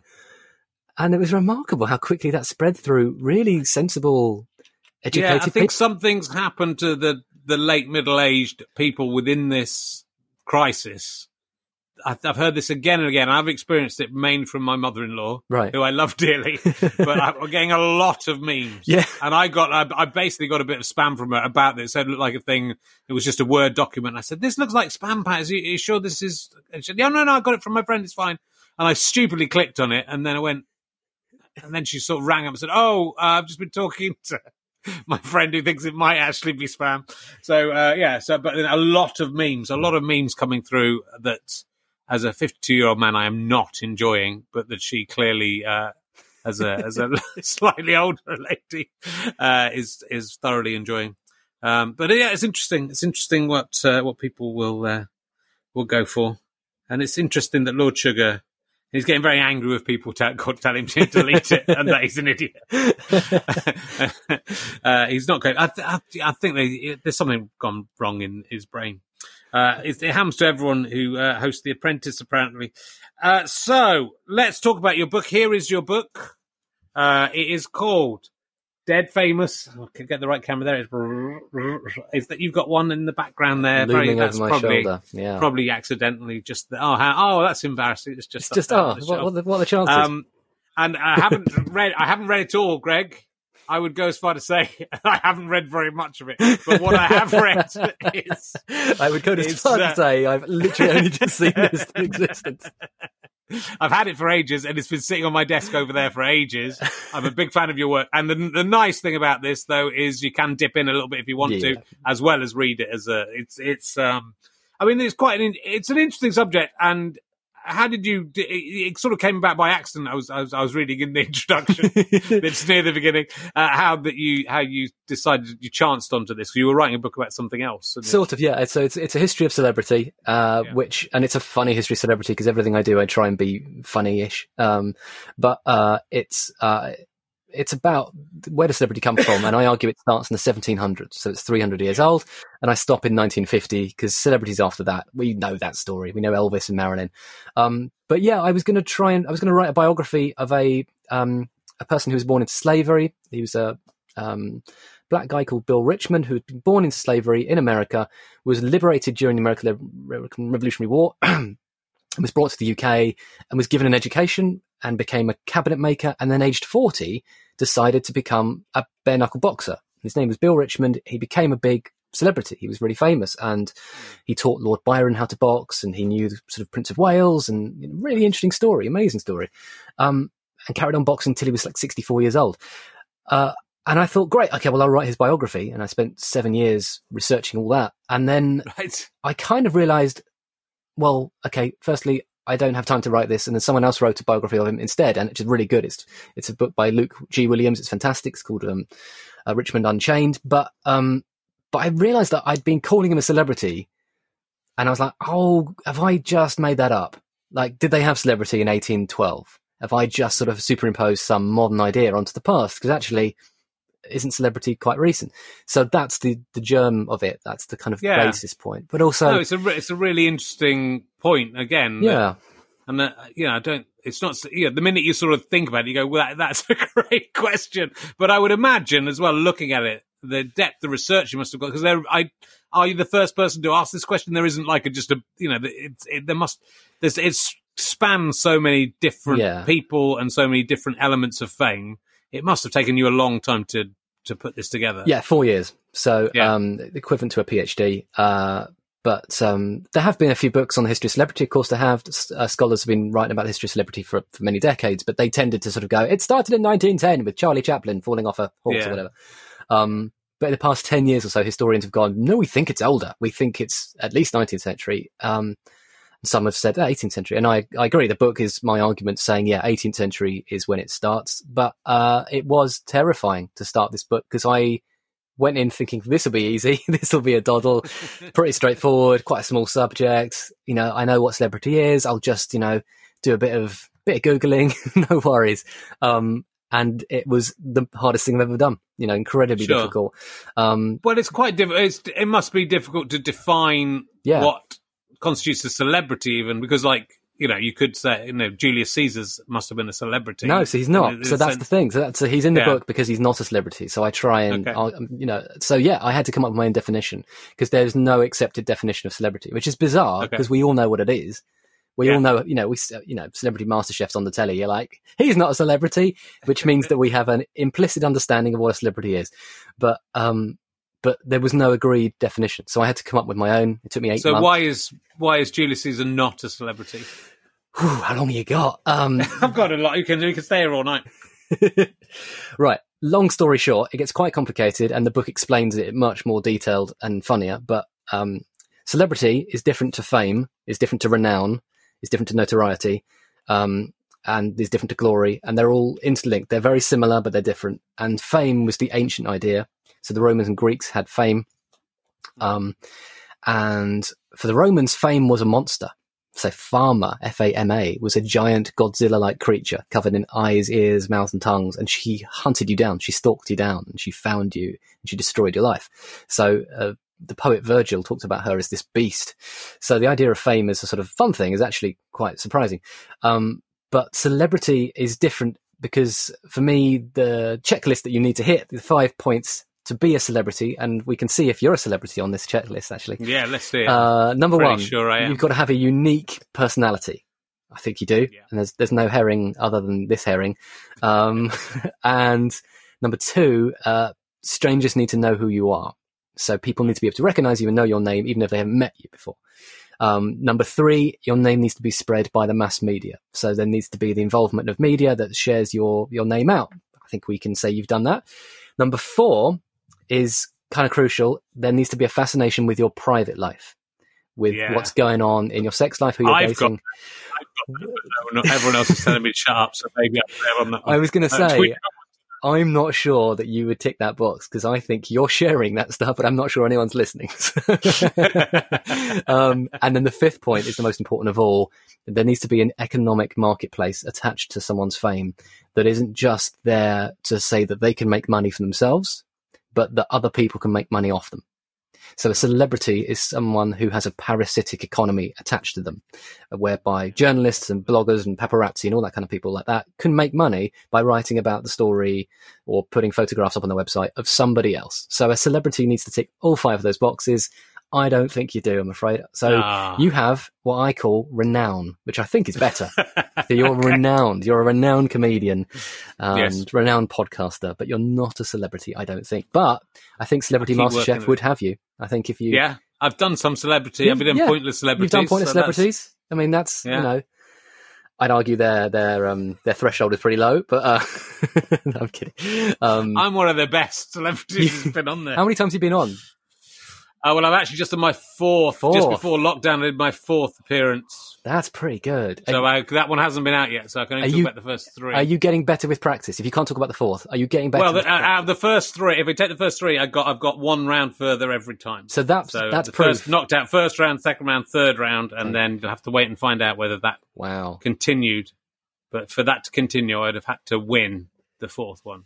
And it was remarkable how quickly that spread through really sensible, educated yeah, I think people. something's happened to the the late middle aged people within this crisis. I've, I've heard this again and again. I've experienced it mainly from my mother in law, Right. who I love dearly, (laughs) but I'm getting a lot of memes. Yeah. and I got I, I basically got a bit of spam from her about this. It said it looked like a thing. It was just a word document. I said, "This looks like spam, Pat. Is you, are you sure this is?" And she said, "Yeah, no, no, I got it from my friend. It's fine." And I stupidly clicked on it, and then I went, and then she sort of rang up and said, "Oh, uh, I've just been talking to (laughs) my friend who thinks it might actually be spam." So uh, yeah, so but a lot of memes, a lot of memes coming through that, as a 52 year old man, I am not enjoying, but that she clearly, uh, as a as a (laughs) (laughs) slightly older lady, uh, is is thoroughly enjoying. Um, but yeah, it's interesting. It's interesting what uh, what people will uh, will go for, and it's interesting that Lord Sugar. He's getting very angry with people tell, (laughs) tell him to delete it and that he's an idiot. (laughs) uh, he's not going. I, th- I, I think they, there's something gone wrong in his brain. Uh, it, it happens to everyone who uh, hosts The Apprentice, apparently. Uh, so let's talk about your book. Here is your book. Uh, it is called Dead Famous. I can get the right camera there. It's, is that you've got one in the background there? Looming that's over my probably, shoulder. Yeah. Probably accidentally. Just the, oh, how, oh, that's embarrassing. It's just It's just, oh, what, what, the, what are the chances? Um, and I haven't (laughs) read. I haven't read it all, Greg. I would go as far to say (laughs) I haven't read very much of it. But what I have read is I would go as far uh, to say I've literally only just seen this in existence. (laughs) I've had it for ages, and it's been sitting on my desk over there for ages. I'm a big fan of your work, and the, the nice thing about this, though, is you can dip in a little bit if you want Yeah. to, as well as read it as a. It's it's. um I mean, it's quite an it's an interesting subject, and how did you? It, it sort of came about by accident. I was I was, I was reading in the (laughs) introduction. (laughs) it's near the beginning. Uh, how that you how you decided you chanced onto this? You were writing a book about something else. Sort of, yeah. So it's it's a history of celebrity, uh, Yeah. which and it's a funny history of celebrity because everything I do I try and be funny-ish. Um, but uh, it's uh, it's about where does celebrity come from, and I argue it starts in the 1700s, so it's 300 years old, and I stop in 1950 because celebrities after that we know that story, we know Elvis and Marilyn. Um, but yeah, I was going to try and I was going to write a biography of a um, a person who was born into slavery. He was a um, black guy called Bill Richmond who had been born into slavery in America, was liberated during the American Revolutionary War. (clears throat) was brought to the UK and was given an education and became a cabinet maker. And then, aged 40, decided to become a bare knuckle boxer. His name was Bill Richmond. He became a big celebrity. He was really famous and he taught Lord Byron how to box and he knew the sort of Prince of Wales and you know, really interesting story, amazing story. Um, and carried on boxing until he was like 64 years old. Uh, and I thought, great, okay, well, I'll write his biography. And I spent seven years researching all that. And then (laughs) right. I kind of realized, well, okay, firstly, I don't have time to write this. And then someone else wrote a biography of him instead, and it's really good. It's it's a book by Luke G. Williams. It's fantastic. It's called um, uh, Richmond Unchained. But um, but I realized that I'd been calling him a celebrity, and I was like, oh, have I just made that up? Like, did they have celebrity in 1812? Have I just sort of superimposed some modern idea onto the past? Because actually, isn't celebrity quite recent? So that's the the germ of it. That's the kind of yeah. basis point. But also, no, it's a it's a really interesting point again. Yeah, and that, you know, I don't. It's not. You know, the minute you sort of think about it, you go, "Well, that, that's (laughs) a great question." But I would imagine as well, looking at it, the depth of research you must have got because there. I are you the first person to ask this question? There isn't like a just a you know, it's it, there must there's it spans so many different yeah. people and so many different elements of fame it must have taken you a long time to to put this together. Yeah, four years. So yeah. um, equivalent to a PhD. Uh, but um, there have been a few books on the history of celebrity. Of course, there have uh, scholars have been writing about the history of celebrity for, for many decades. But they tended to sort of go, it started in 1910 with Charlie Chaplin falling off a horse yeah. or whatever. Um, but in the past 10 years or so, historians have gone, no, we think it's older. We think it's at least 19th century. Um, some have said 18th century, and I, I agree. The book is my argument saying, yeah, 18th century is when it starts. But uh, it was terrifying to start this book because I went in thinking this will be easy, (laughs) this will be a doddle, (laughs) pretty straightforward, quite a small subject. You know, I know what celebrity is. I'll just you know do a bit of bit of googling, (laughs) no worries. Um, and it was the hardest thing I've ever done. You know, incredibly sure. difficult. Um, well, it's quite difficult. It must be difficult to define yeah. what constitutes a celebrity even because like you know, you could say, you know, Julius Caesar's must have been a celebrity. No, so he's not. so that's sense. the thing. So, that's, so he's in the yeah. book because he's not a celebrity. So I try and, okay. Um, you know, so yeah, I had to come up with my own definition because there's no accepted definition of celebrity, which is bizarre because okay. we all know what it is. We yeah. all know, you know, we, you know, celebrity master chefs on the telly. You're like, he's not a celebrity, which means that we have an implicit understanding of what a celebrity is. But, um, but there was no agreed definition. So I had to come up with my own. It took me eight. So months. why is why is Julius Caesar not a celebrity? Whew, how long you got? Um, (laughs) I've got a lot. You can you can stay here all night. (laughs) right. Long story short, it gets quite complicated, and the book explains it much more detailed and funnier. But um, celebrity is different to fame, is different to renown, is different to notoriety, um, and is different to glory, and they're all interlinked. They're very similar, but they're different. And fame was the ancient idea, so the Romans and Greeks had fame. Um, and for the Romans, fame was a monster. So Fama, F-A-M-A, was a giant Godzilla-like creature covered in eyes, ears, mouth, and tongues, and she hunted you down. She stalked you down, and she found you, and she destroyed your life. So uh, the poet Virgil talked about her as this beast. So the idea of fame as a sort of fun thing is actually quite surprising. Um, but celebrity is different because for me, the checklist that you need to hit, the five points to be a celebrity, and we can see if you're a celebrity on this checklist. Actually, yeah, let's see. Uh, number one, sure you've got to have a unique personality. I think you do, yeah. and there's there's no herring other than this herring. Um, (laughs) and number two, uh, strangers need to know who you are, so people need to be able to recognize you and know your name, even if they haven't met you before. Um, number three, your name needs to be spread by the mass media. So there needs to be the involvement of media that shares your your name out. I think we can say you've done that. Number four, is kind of crucial. There needs to be a fascination with your private life, with yeah. what's going on in your sex life, who you're I've dating. Got, got everyone else is telling me to shut up, so maybe I'm. I was going to say, I'm not sure that you would tick that box because I think you're sharing that stuff, but I'm not sure anyone's listening. (laughs) um, and then the fifth point is the most important of all. There needs to be an economic marketplace attached to someone's fame that isn't just there to say that they can make money for themselves, but that other people can make money off them. So a celebrity is someone who has a parasitic economy attached to them, whereby journalists and bloggers and paparazzi and all that kind of people like that can make money by writing about the story or putting photographs up on the website of somebody else. So a celebrity needs to tick all five of those boxes. I don't think you do, I'm afraid. So Ah. you have what I call renown, which I think is better. (laughs) So you're renowned. You're a renowned comedian and Yes. renowned podcaster, but you're not a celebrity, I don't think. But I think Celebrity I'll keep working MasterChef would have you. I think if you Yeah, I've done some celebrity. I've been in Yeah. pointless celebrities. You've done pointless so that's- celebrities. I mean, that's Yeah. you know, I'd argue their their um their threshold is pretty low, but uh, (laughs) no, I'm kidding. Um, I'm one of the best celebrities who's (laughs) been on there. how many times have you been on? Uh, well, I'm actually just on my fourth, just before lockdown. I did my fourth appearance. That's pretty good. So I, that one hasn't been out yet, so I can only talk you- about the first three. are you getting better with practice? If you can't talk about the fourth, are you getting better? well, with the, uh, out of the first three, if we take the first three, I got I've got one round further every time. so that's So that's the proof. first knocked out first round, second round, third round, and then you'll have to wait and find out whether that wow. continued. But for that to continue, I'd have had to win the fourth one.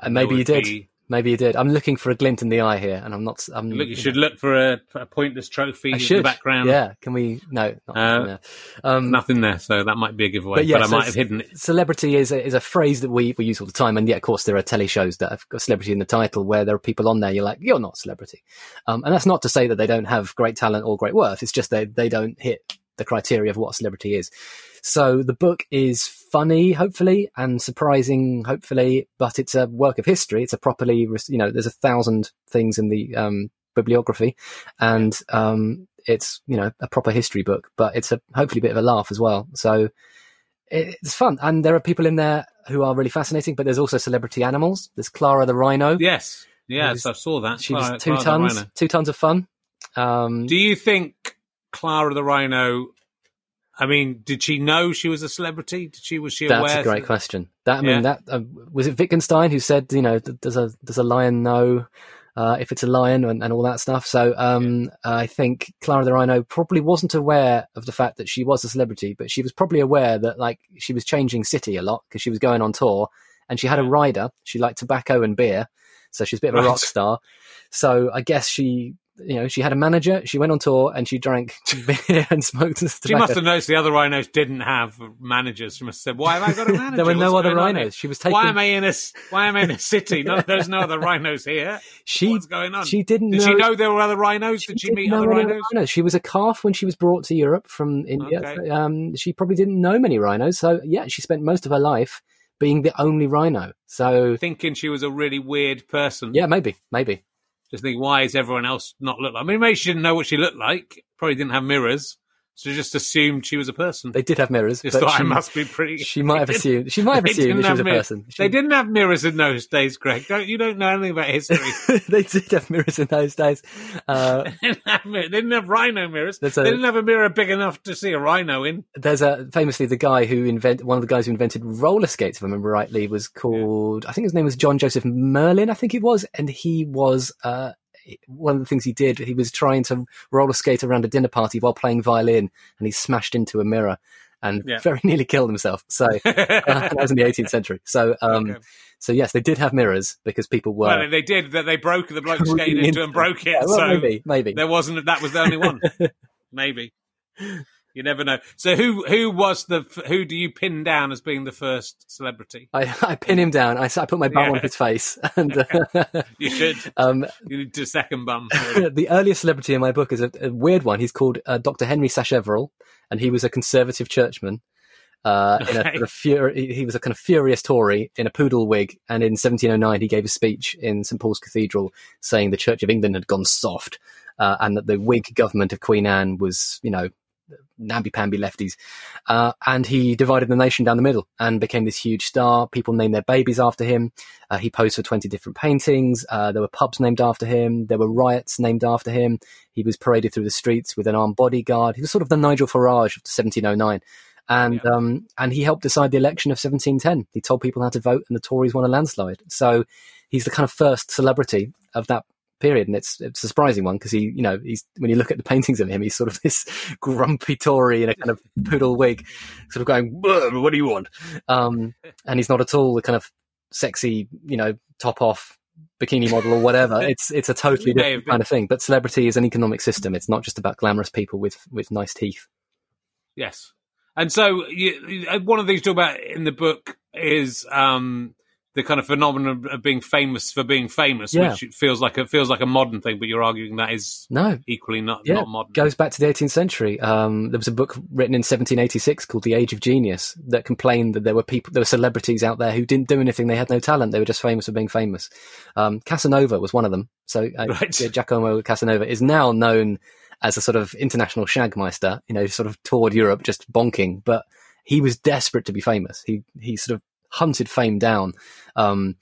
And maybe you did. be- Maybe you did. I'm looking for a glint in the eye here, and I'm not. I'm, Look, you know, should look for a, a pointless trophy I in the background. Yeah. Can we? No. Not Uh, no. Um, Nothing there, so that might be a giveaway. But yeah, but I so might have hidden it. Celebrity is a, is a phrase that we, we use all the time, and yet of course, there are telly shows that have got celebrity in the title where there are people on there. You're like, you're not a celebrity, um, and that's not to say that they don't have great talent or great worth. It's just they they don't hit the criteria of what a celebrity is. So the book is funny, hopefully, and surprising, hopefully, but it's a work of history. It's a properly, you know, there's a thousand things in the um, bibliography, and um, it's you know a proper history book, but it's a hopefully a bit of a laugh as well. So it's fun, and there are people in there who are really fascinating. But there's also celebrity animals. There's Clara the rhino. Yes, yes, was- I saw that. she Clara- was two Clara tons, two tons of fun. Um, Do you think Clara the Rhino? I mean, did she know she was a celebrity? Did she was she that's aware? That's a great question. That I mean, Yeah. that uh, was it. Wittgenstein who said, you know, does a does a lion know uh, if it's a lion and, and all that stuff? So um, I think Clara the Rhino probably wasn't aware of the fact that she was a celebrity, but she was probably aware that like she was changing city a lot because she was going on tour and she had a rider. She liked tobacco and beer, so she's a bit of a Right. rock star. So I guess she. You know, she had a manager. She went on tour and she drank (laughs) beer and smoked tobacco. She must have noticed the other rhinos didn't have managers. She must have said, "Why have I got a (laughs) manager? There were no What's other going on here? rhinos. She was taking. Why am I in a Why am I in a city? No, (laughs) there's no other rhinos here. she What's going on? She didn't Did know. she know there were other rhinos? Did she meet other rhinos? rhinos. She was a calf when she was brought to Europe from India. Okay. Um, she probably didn't know many rhinos. So yeah, she spent most of her life being the only rhino. So Thinking she was a really weird person. yeah, maybe, maybe. Just think, why is everyone else not look like? I mean, maybe she didn't know what she looked like. Probably didn't have mirrors, so just assumed she was a person. They did have mirrors, just thought she, I must be pretty. she might have (laughs) assumed. She might have assumed that she was a person. She- They didn't have mirrors in those days, Greg. Don't you don't know anything about history? (laughs) they did have mirrors in those days. (laughs) Uh, they, didn't have, they didn't have rhino mirrors. A- They didn't have a mirror big enough to see a rhino in. there's a famously the guy who invent one of the guys who invented roller skates, if I remember rightly, was called I think his name was John Joseph Merlin, I think it was, and he was uh, one of the things he did. He was trying to roller skate around a dinner party while playing violin, and he smashed into a mirror and Yeah. very (laughs) nearly killed himself. So uh, (laughs) that was in the 18th century. So um, Okay. so yes, they did have mirrors because people were. Well, they did that. They broke the bloke skated into and broke (laughs) it. Yeah, well, so maybe, maybe. there wasn't. That was the only one. maybe. You never know. So who who was the who do you pin down as being the first celebrity? I, I pin him down. I put my bum Yeah. on his face, (laughs) and uh, You should. um, You need to second bum. (laughs) the earliest celebrity in my book is a, a weird one. He's called uh, Dr. Henry Sacheverell, and he was a conservative churchman. Uh, in a Okay. sort of fur- he he was a kind of furious Tory in a poodle wig, and in 1709 he gave a speech in St Paul's Cathedral saying the Church of England had gone soft, uh, and that the Whig government of Queen Anne was, you know, namby-pamby lefties. Uh, and he divided the nation down the middle and became this huge star. People named their babies after him. Uh, he posed for 20 different paintings. Uh, there were pubs named after him. There were riots named after him. He was paraded through the streets with an armed bodyguard. He was sort of the Nigel Farage of 1709. and Yeah. um, and he helped decide the election of 1710. He told people how to vote, and the Tories won a landslide. So he's the kind of first celebrity of that period, and it's it's a surprising one because he, you know, he's when you look at the paintings of him, he's sort of (laughs) this grumpy Tory in a kind of poodle wig, sort of going, "What do you want?" Um, (laughs) and he's not at all the kind of sexy, you know, top off bikini model or whatever. (laughs) It's it's a totally different kind of thing. But celebrity is an economic system. It's not just about glamorous people with with nice teeth. Yes. And so you, you- one of the things you talk about in the book is um, the kind of phenomenon of being famous for being famous, Yeah. which feels like a feels like a modern thing, but you're arguing that is No, equally not yeah, not modern. goes back to the 18th century. Um, there was a book written in 1786 called The Age of Genius that complained that there were people, there were celebrities out there who didn't do anything. They had no talent. They were just famous for being famous. Um, Casanova was one of them. So uh, (laughs) Right. Giacomo Casanova is now known as a sort of international shagmeister. You know, sort of toured Europe just bonking, but he was desperate to be famous. He he sort of hunted fame down. Um,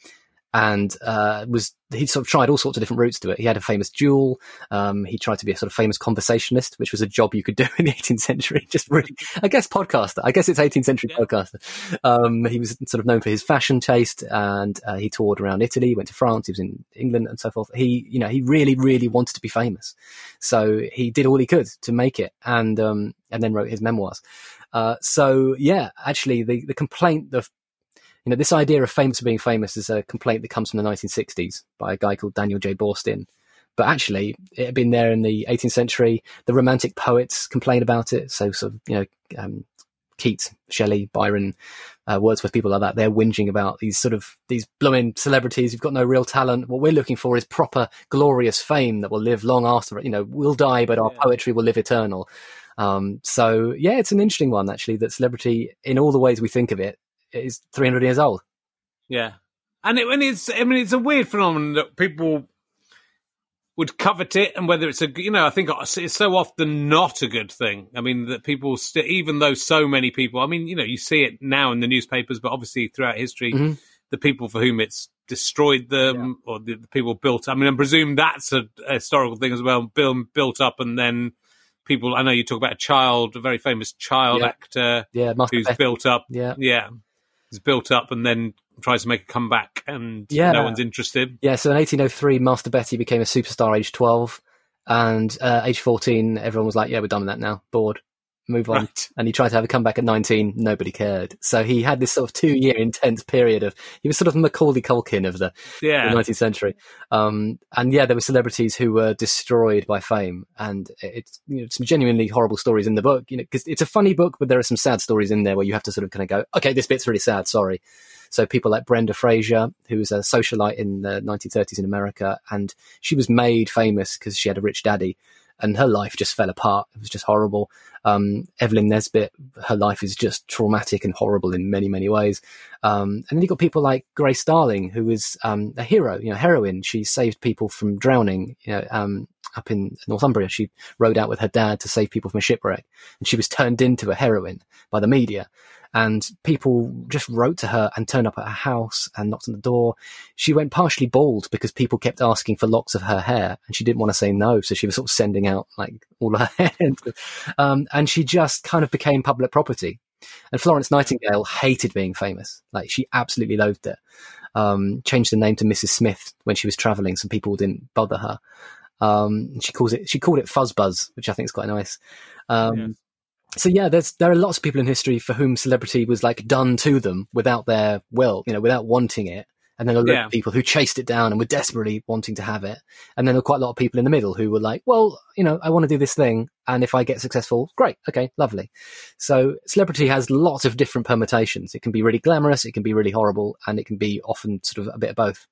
and uh, was he sort of tried all sorts of different routes to it. He had a famous duel. Um, he tried to be a sort of famous conversationalist, which was a job you could (laughs) do in the 18th century. (laughs) Just really, I guess, podcaster. I guess it's 18th century podcaster. Um, he was sort of known for his fashion taste, and uh, he toured around Italy, went to France, he was in England, and so forth. He, you know, he really, really wanted to be famous, so he did all he could to make it, and um, and then wrote his memoirs. Uh, so yeah, actually, the the complaint of you know, this idea of famous for being famous is a complaint that comes from the 1960s by a guy called Daniel J. Boorstin. But actually, it had been there in the 18th century. The Romantic poets complained about it. So, sort of, you know, um, Keats, Shelley, Byron, uh, Wordsworth, people like that. They're whinging about these sort of these blooming celebrities who've got no real talent. What we're looking for is proper, glorious fame that will live long after. You know, we'll die, but our poetry will live eternal. Um, so yeah, it's an interesting one actually. That celebrity, in all the ways we think of it, is 300 years old. Yeah, and it, and it's I mean it's a weird phenomenon that people would covet it, and whether it's a you know I think it's so often not a good thing. I mean that people st- even though so many people, I mean you know you see it now in the newspapers, but obviously throughout history, Mhm. the people for whom it's destroyed them or the, the people built. I mean I presume that's a, a historical thing as well, built built up and then. People, I know you talk about a child, a very famous child Yeah. actor Yeah, who's built up Yeah. yeah, is built up and then tries to make a comeback, and Yeah. no one's interested. Yeah, so in 1803, Master Betty became a superstar age 12. And uh, age 14, everyone was like, yeah, we're done with that now. Bored. Move on. Right. And he tried to have a comeback at 19. Nobody cared. So he had this sort of two year intense period of, he was sort of Macaulay Culkin of the, Yeah, the 19th century. Um, and yeah, there were celebrities who were destroyed by fame. And it's, you know, some genuinely horrible stories in the book, you know, because it's a funny book, but there are some sad stories in there where you have to sort of kind of go, okay, this bit's really sad. Sorry. So people like Brenda Frazier, who was a socialite in the 1930s in America, and she was made famous because she had a rich daddy, and her life just fell apart. It was just horrible. Um, Evelyn Nesbit, her life is just traumatic and horrible in many, many ways. Um, and then you've got people like Grace Darling, who was um, a hero, you know, heroine. She saved people from drowning, you know, um, up in Northumbria. She rowed out with her dad to save people from a shipwreck, and she was turned into a heroine by the media and people just wrote to her and turned up at her house and knocked on the door. She went partially bald because people kept asking for locks of her hair and she didn't want to say no. So she was sort of sending out like all her (laughs) hair. um, and she just kind of became public property. And Florence Nightingale hated being famous. Like she absolutely loathed it. Um, changed the name to Mrs. Smith when she was traveling. Some people didn't bother her. Um, she calls it, she called it fuzz buzz, which I think is quite nice. Um. So yeah, there's there are lots of people in history for whom celebrity was like done to them without their will, you know, without wanting it. And then a lot Yeah. of people who chased it down and were desperately wanting to have it. And then there were quite a lot of people in the middle who were like, well, you know, I want to do this thing. And if I get successful, great. Okay. Lovely. So celebrity has lots of different permutations. It can be really glamorous. It can be really horrible. And it can be often sort of a bit of both.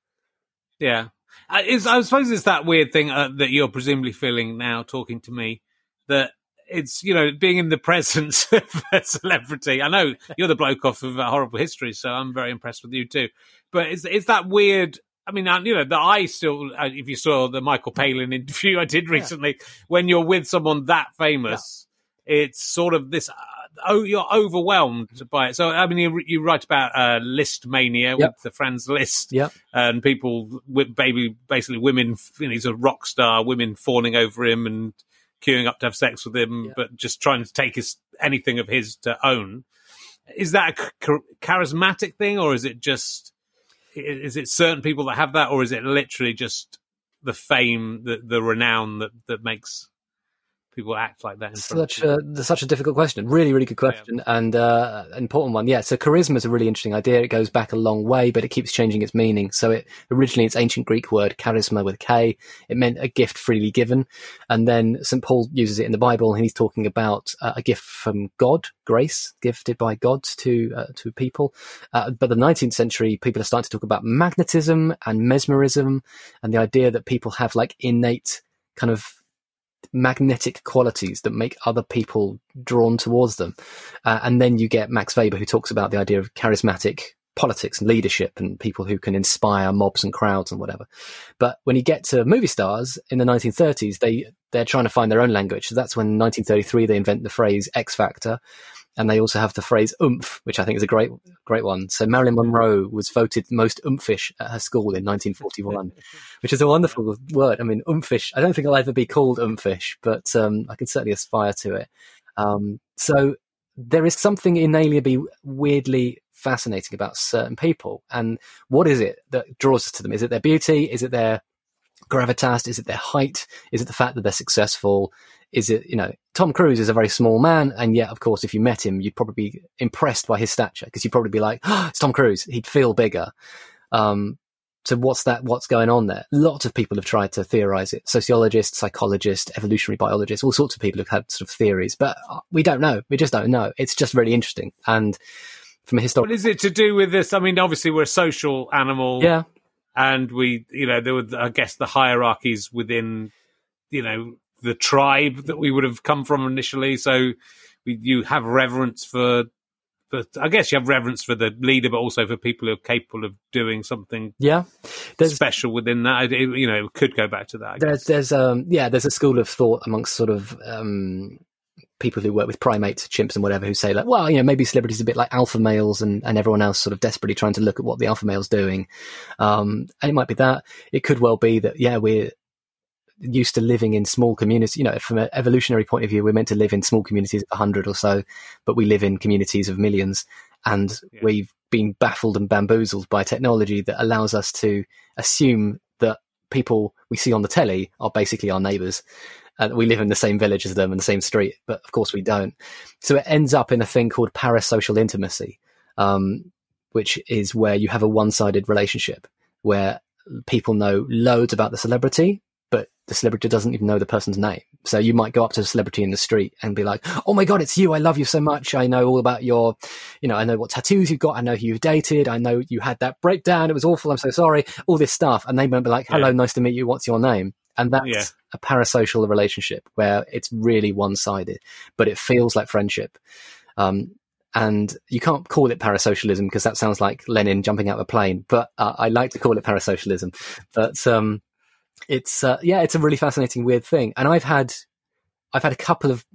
yeah. It's, I suppose it's that weird thing uh, that you're presumably feeling now, talking to me, that it's you know being in the (laughs) presence of a celebrity. I know you're the bloke off of uh, horrible history, so I'm very impressed with you too. But it's it's that weird. I mean, you know, that I still, uh, if you saw the Michael Palin interview I did recently, when you're with someone that famous, it's sort of this. Uh, oh, you're overwhelmed by it. So, I mean, you, you write about uh, Liszt mania Yep. with the Franz Liszt, Yep. and people, with baby, basically women. You know, he's a rock star. Women fawning over him and queuing up to have sex with him, Yeah. but just trying to take his anything of his to own. Is that a char- charismatic thing, or is it just is it certain people that have that, or is it literally just the fame, the the renown that that makes people act like that? In front of such a such a difficult question. Really, really good question and uh, an important one. Yeah. So charisma is a really interesting idea. It goes back a long way, but it keeps changing its meaning. So it originally it's ancient Greek word charisma with K. It meant a gift freely given, and then St Paul uses it in the Bible, and he's talking about uh, a gift from God, grace gifted by God to uh, to people. Uh, but the 19th century, people are starting to talk about magnetism and mesmerism, and the idea that people have like innate kind of magnetic qualities that make other people drawn towards them. Uh, and then you get Max Weber, who talks about the idea of charismatic politics and leadership and people who can inspire mobs and crowds and whatever. But when you get to movie stars in the 1930s, they, they're trying to find their own language. So that's when in 1933 they invent the phrase X Factor. And they also have the phrase oomph, which I think is a great, great one. So Marilyn Monroe was voted most oomfish at her school in 1941, (laughs) which is a wonderful word. I mean, oomfish. I don't think I'll ever be called oomfish, but um, I can certainly aspire to it. Um, so there is something inalienably weirdly fascinating about certain people. And what is it that draws us to them? Is it their beauty? Is it their gravitas? Is it their height? Is it the fact that they're successful? Is it, you know, Tom Cruise is a very small man. And yet, of course, if you met him, you'd probably be impressed by his stature because you'd probably be like, oh, it's Tom Cruise. He'd feel bigger. Um, so what's that? What's going on there? Lots of people have tried to theorize it. Sociologists, psychologists, evolutionary biologists, all sorts of people have had sort of theories, but uh, we don't know. We just don't know. It's just really interesting. And from a historical, what is it to do with this? I mean, obviously we're a social animal. yeah, and we, you know, there were, I guess, the hierarchies within, you know, the tribe that we would have come from initially. So we, you have reverence for, but I guess you have reverence for the leader, but also for people who are capable of doing something yeah. There's special within that. It, you know, it could go back to that. I there's guess. there's um yeah there's a school of thought amongst sort of um people who work with primates chimps and whatever who say like well you know maybe celebrities are a bit like alpha males and, and everyone else sort of desperately trying to look at what the alpha male's doing. Um and it might be that. It could well be that yeah we're used to living in small communities you know from an evolutionary point of view we're meant to live in small communities of 100 or so but we live in communities of millions. And Yeah. we've been baffled and bamboozled by technology that allows us to assume that people we see on the telly are basically our neighbors and we live in the same village as them and the same street but of course we don't so it ends up in a thing called parasocial intimacy um, which is where you have a one-sided relationship where people know loads about the celebrity but the celebrity doesn't even know the person's name. So you might go up to a celebrity in the street and be like, "Oh my god, it's you! I love you so much. I know all about your, you know, I know what tattoos you've got. I know who you've dated. I know you had that breakdown. It was awful. I'm so sorry. All this stuff." And they might be like, "Hello, Yeah. nice to meet you. What's your name?" And that's Yeah. A parasocial relationship where it's really one-sided, but it feels like friendship. Um, and you can't call it parasocialism because that sounds like Lenin jumping out of a plane. But uh, I like to call it parasocialism. But um, it's uh, yeah, it's a really fascinating, weird thing. And I've had I've had a couple of.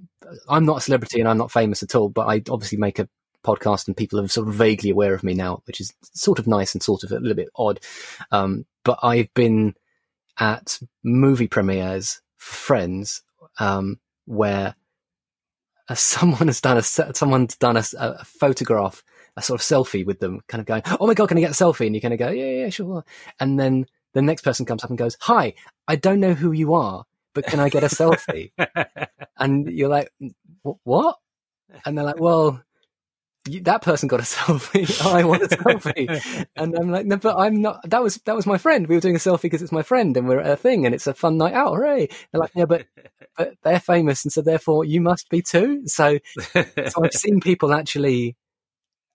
I'm not a celebrity and I'm not famous at all, but I obviously make a podcast and people are sort of vaguely aware of me now, which is sort of nice and sort of a little bit odd. Um, but I've been at movie premieres for friends um, where uh, (laughs) someone has done a someone's done a, a photograph, a sort of selfie with them, kind of going, "Oh my god, can I get a selfie?" And you kind of go, "Yeah, yeah, sure." And then the next person comes up and goes, "Hi, I don't know who you are, but can I get a selfie?" (laughs) and you're like, "What?" And they're like, "Well." That person got a (laughs) selfie. I want a selfie, (laughs) and I'm like, no, but I'm not. That was that was my friend. We were doing a selfie because it's my friend, and we're at a thing, and it's a fun night out. Hooray! They're like, yeah, but (laughs) but they're famous, and so therefore you must be too. So so I've seen people actually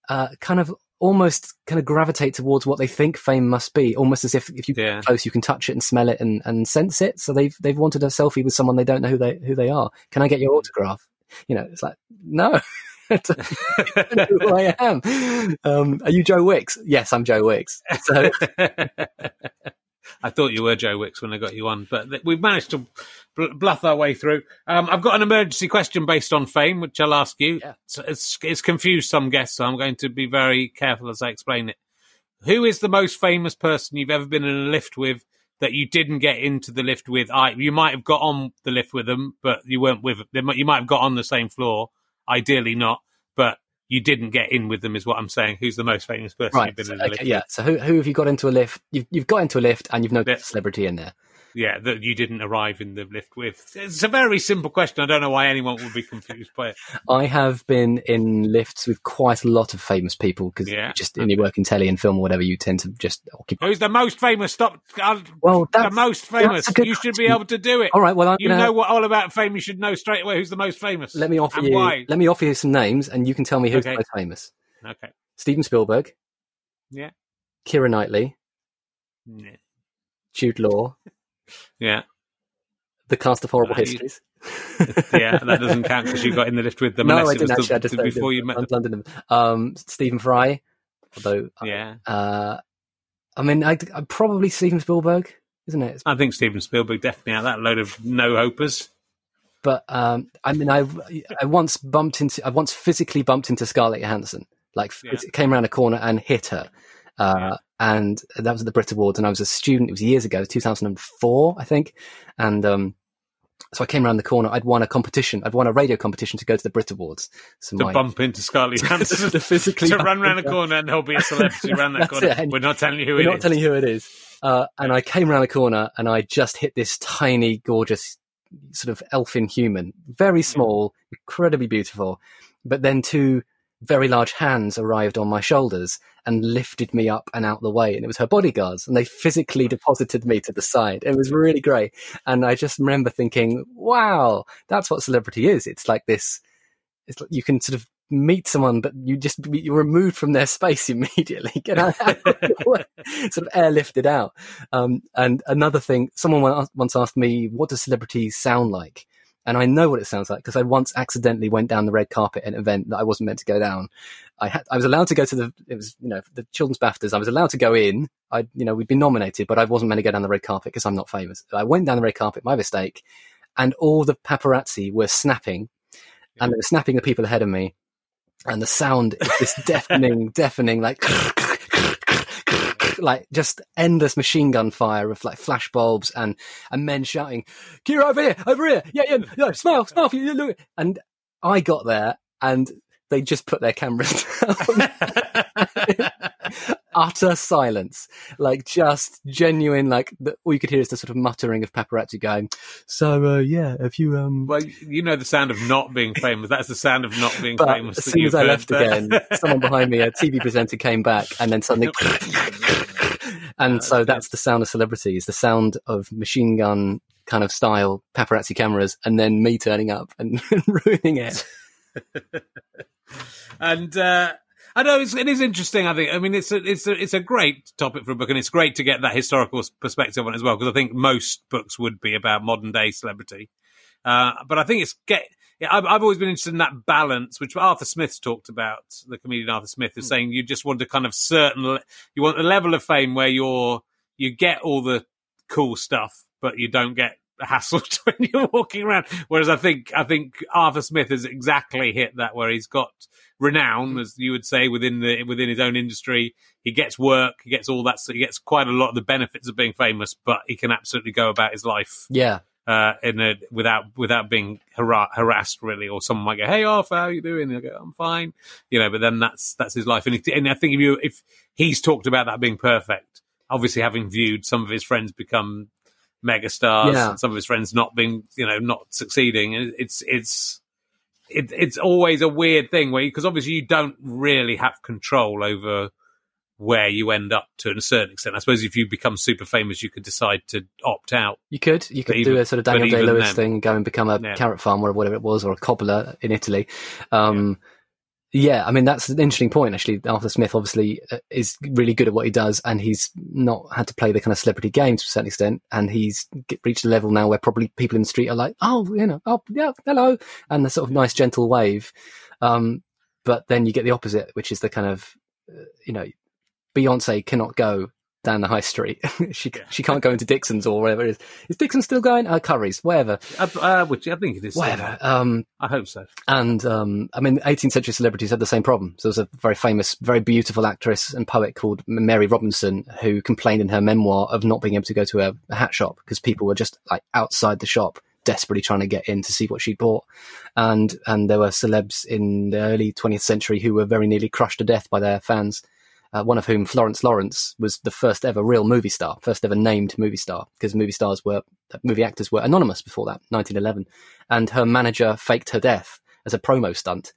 uh, kind of almost kind of gravitate towards what they think fame must be, almost as if if you Yeah. close, you can touch it and smell it and, and sense it. So they've they've wanted a selfie with someone they don't know who they who they are. Can I get your autograph? You know, it's like no. (laughs) Who I am. Um, are you Joe Wicks? Yes, I'm Joe Wicks. So (laughs) I thought you were Joe Wicks when I got you on, but we've managed to bl- bluff our way through. Um, I've got an emergency question based on fame, which I'll ask you. Yeah. It's, it's, it's confused some guests, so I'm going to be very careful as I explain it. Who is the most famous person you've ever been in a lift with that you didn't get into the lift with. I you might have got on the lift with them, but you weren't with them. You might have got on the same floor. Ideally, not, but you didn't get in with them. Is what I'm saying. Who's the most famous person Right. you've been so- in a lift yeah. with? So who who have you got into a lift? You've you've got into a lift and you've noticed Yeah. a celebrity in there. Yeah, that you didn't arrive in the lift with. It's a very simple question. I don't know why anyone would be confused by it. (laughs) I have been in lifts with quite a lot of famous people because Yeah. just in your work in telly and film or whatever, you tend to just occupy. Who's the most famous? Stop. uh, Well, the most famous. You should be able to do it. All right, well, I'm you gonna- know what all about fame. You should know straight away who's the most famous. Let me offer you. why. Let me offer you some names, and you can tell me who's Okay. the most famous. Okay. Steven Spielberg, Yeah. Keira Knightley, Yeah. Jude Law, Yeah. the cast of Horrible Uh, Histories. (laughs) Yeah, that doesn't (laughs) count because you got in the lift with them. no, I didn't the- I just before you met them. London. Um, Stephen Fry, although Yeah. uh, I mean, I, I probably Steven Spielberg, isn't it? I think Steven Spielberg definitely out that load of no hopers. But um, I mean, I I once bumped into, I once physically bumped into Scarlett Johansson. Like, Yeah. phys- came around a corner and hit her. Uh, Yeah. And that was at the Brit Awards, and I was a student. It was years ago, 2004, I think. And um, so I came around the corner. I'd won a competition. I'd won a radio competition to go to the Brit Awards. So To my, bump into Scarlett (laughs) Johansson. to physically to run around the corner and there'll be a celebrity around that (laughs) corner. it, We're not telling you who it is. We're not is. telling you who it is. Uh, and I came around the corner and I just hit this tiny, gorgeous, sort of elfin human, very small, incredibly beautiful. But then two very large hands arrived on my shoulders and lifted me up and out the way. And it was her bodyguards and they physically deposited me to the side. It was really great. And I just remember thinking, wow, that's what celebrity is. It's like this, it's like you can sort of meet someone, but you just you're removed from their space (laughs) immediately. (laughs) Get out, (laughs) sort of airlifted out. Um, and another thing, someone once- asked me, "What do celebrities sound like?" And I know what it sounds like because I once accidentally went down the red carpet at an event that I wasn't meant to go down. I had, I was allowed to go to the, it was, you know, the children's BAFTAs. I was allowed to go in. I, you know, we'd been nominated, but I wasn't meant to go down the red carpet because I'm not famous. I went down the red carpet, my mistake. And all the paparazzi were snapping and they were snapping the people ahead of me. And the sound is this (laughs) deafening, deafening, like, (laughs) (laughs) like just endless machine gun fire of like flash bulbs and, and men shouting, Keira over here, over here. Yeah, yeah, yeah, smile, smile for you. Look. And I got there and they just put their cameras (laughs) down. (laughs) Utter silence, like just genuine, like the, all you could hear is the sort of muttering of paparazzi going. So uh, yeah, if you um, Well, you know the sound of not being famous. That's the sound of not being famous. as soon as I left there. again, someone behind me, a TV presenter, came back, and then suddenly, and so that's the sound of celebrity. Is the sound of machine gun kind of style paparazzi cameras, and then me turning up and (laughs) ruining it. (laughs) and uh, I know it's, it is interesting. I think. I mean, it's a, it's a, it's a great topic for a book, and it's great to get that historical perspective on it as well. Because I think most books would be about modern day celebrity, uh, but I think it's get. Yeah, I've, I've always been interested in that balance, which Arthur Smith's talked about. The comedian Arthur Smith is hmm. saying you just want a kind of certain, you want a level of fame where you're you get all the cool stuff, but you don't get hassled (laughs) when you're walking around. Whereas I think I think Arthur Smith has exactly hit that where he's got renown, hmm. as you would say, within the within his own industry. He gets work, he gets all that, so he gets quite a lot of the benefits of being famous, but he can absolutely go about his life Yeah, uh, in a without without being har- harassed really, or someone might go, "Hey, Arthur, how are you doing?" And I go, "I'm fine," you know. But then that's that's his life, and, he, and I think if you if he's talked about that being perfect, obviously having viewed some of his friends become megastars, Yeah. and some of his friends not being, you know, not succeeding, it- it's it's. It, it's always a weird thing where because obviously you don't really have control over where you end up to a certain extent. I suppose if you become super famous, you could decide to opt out. you could you could do a sort of Daniel Day Lewis then- thing and go and become a Yeah. carrot farmer or whatever it was, or a cobbler in Italy. Um, yeah. I mean that's an interesting point. Actually, Arthur Smith obviously uh, is really good at what he does, and he's not had to play the kind of celebrity games to a certain extent, and he's reached a level now where probably people in the street are like, oh, you know, oh yeah, hello, and the sort of nice gentle wave. Um, but then you get the opposite, which is the kind of, uh, you know, Beyonce cannot go down the high street. (laughs) she yeah. she can't go into Dixon's or whatever it is. Is Dixon still going? Uh, Curry's, whatever. Uh, uh, which I think it is. Whatever. Um, I hope so. And um, I mean, 18th century celebrities had the same problem. So there was a very famous, very beautiful actress and poet called Mary Robinson who complained in her memoir of not being able to go to a, a hat shop because people were just like outside the shop desperately trying to get in to see what she bought. And, and there were celebs in the early 20th century who were very nearly crushed to death by their fans. Uh, one of whom, Florence Lawrence, was the first ever real movie star, first ever named movie star, because movie stars were, movie actors were anonymous before that, 1911. And her manager faked her death as a promo stunt.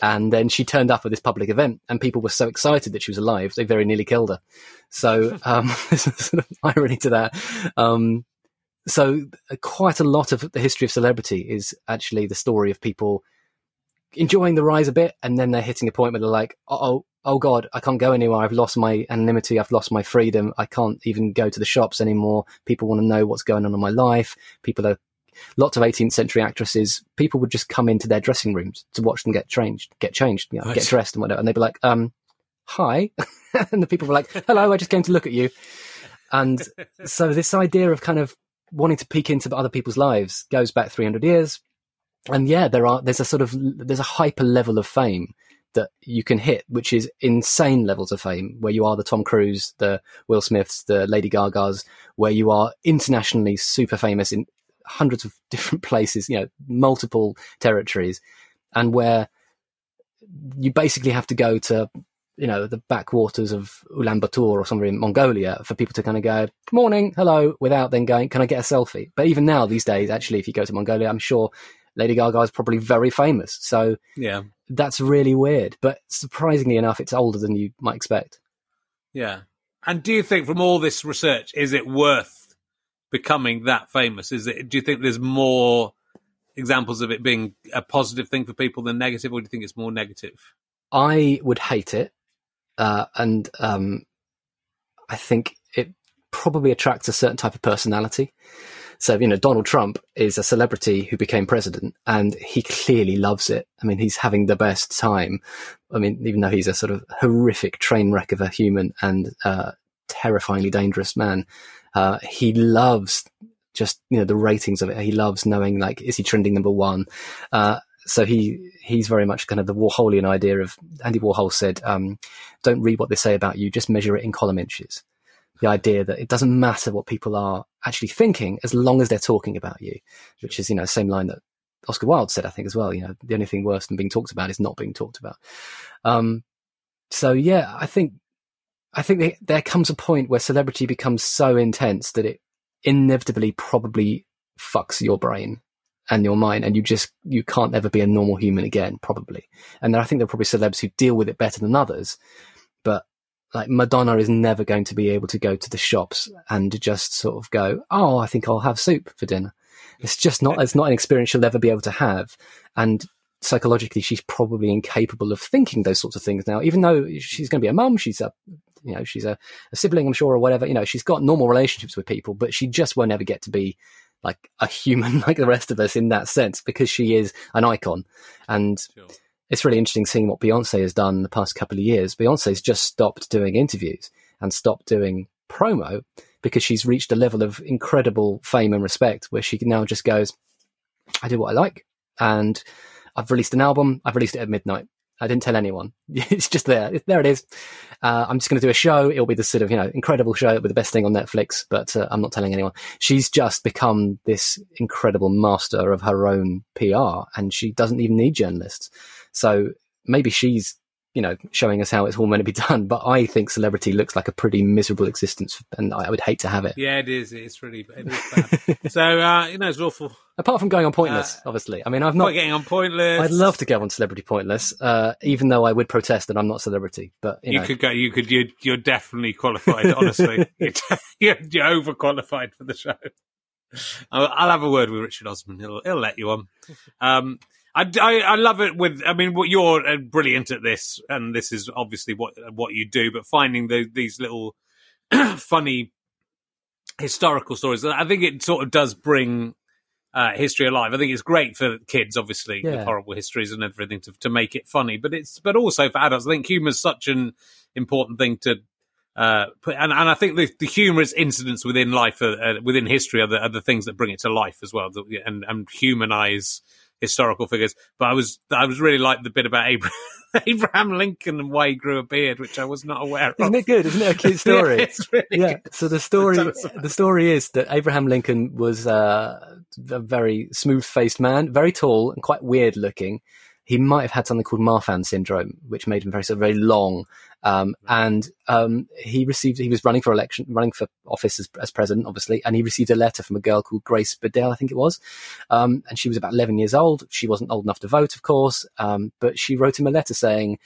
And then she turned up at this public event, and people were so excited that she was alive, they very nearly killed her. So (laughs) um, (laughs) there's a sort of irony to that. Um, so uh, quite a lot of the history of celebrity is actually the story of people enjoying the rise a bit and then they're hitting a point where they're like oh oh god i can't go anywhere. I've lost my anonymity. I've lost my freedom. I can't even go to the shops anymore. People want to know what's going on in my life. People are lots of 18th century actresses people would just come into their dressing rooms to watch them get changed get changed you know, get dressed and whatever and they'd be like um hi. (laughs) And the people were like hello i just came to look at you. And so this idea of kind of wanting to peek into other people's lives goes back 300 years. And yeah, there are, there's a sort of, there's a hyper level of fame that you can hit, which is insane levels of fame, where you are the Tom Cruise, the Will Smiths, the Lady Gagas, where you are internationally super famous in hundreds of (laughs) different places, you know, multiple territories, and where you basically have to go to you know, the backwaters of Ulaanbaatar or somewhere in Mongolia for people to kind of go, Good morning, hello, without then going, can I get a selfie? But even now, these days, actually, if you go to Mongolia, I'm sure Lady Gaga is probably very famous. So yeah, that's really weird. But surprisingly enough, it's older than you might expect. Yeah. And do you think from all this research, is it worth becoming that famous? Is it, do you think there's more examples of it being a positive thing for people than negative, or do you think it's more negative? I would hate it uh, and um, I think it probably attracts a certain type of personality. So, you know, Donald Trump is a celebrity who became president and he clearly loves it. I mean, he's having the best time. I mean, even though he's a sort of horrific train wreck of a human and uh, terrifyingly dangerous man, uh, he loves just, you know, the ratings of it. He loves knowing, like, is he trending number one? Uh, so he he's very much kind of the Warholian idea of Andy Warhol said, um, "Don't read what they say about you, just measure it in column inches." The idea that it doesn't matter what people are actually thinking as long as they're talking about you, which is you know same line that Oscar Wilde said, I think as well. You know, the only thing worse than being talked about is not being talked about. Um, so yeah, I think I think they, there comes a point where celebrity becomes so intense that it inevitably probably fucks your brain and your mind and you just you can't ever be a normal human again probably and then i think there are probably celebs who deal with it better than others but like madonna is never going to be able to go to the shops and just sort of go oh i think i'll have soup for dinner it's just not it's not an experience she'll ever be able to have and psychologically she's probably incapable of thinking those sorts of things now even though she's going to be a mum she's a you know she's a, a sibling i'm sure or whatever you know she's got normal relationships with people but she just won't ever get to be like a (laughs) human like the rest of us in that sense because she is an icon. And sure. It's really interesting seeing what Beyonce has done in the past couple of years. Beyonce's just stopped doing interviews and stopped doing promo because she's reached a level of incredible fame and respect where she now just goes, I do what I like. And I've released an album. I've released it at midnight. I didn't tell anyone. (laughs) It's just there. There it is. Uh, I'm just going to do a show. It'll be the sort of, you know, incredible show. It'll be the best thing on Netflix, but uh, I'm not telling anyone. She's just become this incredible master of her own PR and she doesn't even need journalists. So maybe she's you know, showing us how it's all meant to be (laughs) done. But I think celebrity looks like a pretty miserable existence, and I would hate to have it. Yeah, it is. It's really it is bad. (laughs) so uh, you know, it's awful. Apart from going on pointless, uh, obviously. I mean, I've not getting on pointless. I'd love to go on celebrity pointless, uh, even though I would protest that I'm not celebrity. But you, you know. could go. You could. You're, you're definitely qualified. honestly, (laughs) you're, you're overqualified for the show. I'll, I'll, have a word with Richard Osman. He'll, he'll let you on. Um, I, I, I, love it with, I mean, what you're uh, brilliant at this, and this is obviously what, what you do, but finding the, these little (clears throat) funny historical stories. I think it sort of does bring uh, history alive. I think it's great for kids, obviously, yeah. horrible histories and everything to, to make it funny, but it's, but also for adults. I think humor is such an important thing to uh, and and I think the, the humorous incidents within life, uh, uh, within history, are the, are the things that bring it to life as well, and and humanize historical figures. But I was I was really like the bit about Abraham, (laughs) Abraham Lincoln and why he grew a beard, which I was not aware of. Isn't it good? Isn't it a (laughs) cute story? yeah, really yeah. So the story the story is that Abraham Lincoln was uh, a very smooth faced man, very tall and quite weird looking. He might have had something called Marfan syndrome, which made him very sort of very long. Um, and um, he received he was running for election, running for office as, as, president, obviously, and he received a letter from a girl called Grace Bedell, I think it was, um, and she was about eleven years old. She wasn't old enough to vote, of course, um, but she wrote him a letter saying.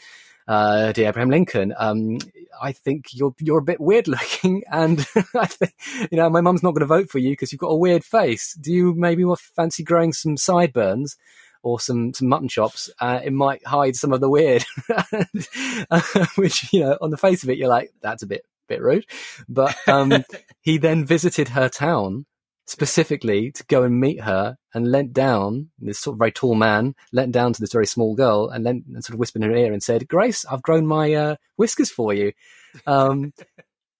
Uh, dear Abraham Lincoln, um, I think you're you're a bit weird (laughs) looking, and (laughs) I think you know my mum's not going to vote for you because you've got a weird face. Do you maybe fancy growing some sideburns? Or some some mutton chops, uh, it might hide some of the weird. (laughs) Which you know, on the face of it, you're like, that's a bit bit rude. But um, (laughs) he then visited her town specifically to go and meet her and leant down. This sort of very tall man leant down to this very small girl and then and sort of whispered in her ear and said, "Grace, I've grown my uh, whiskers for you." Um,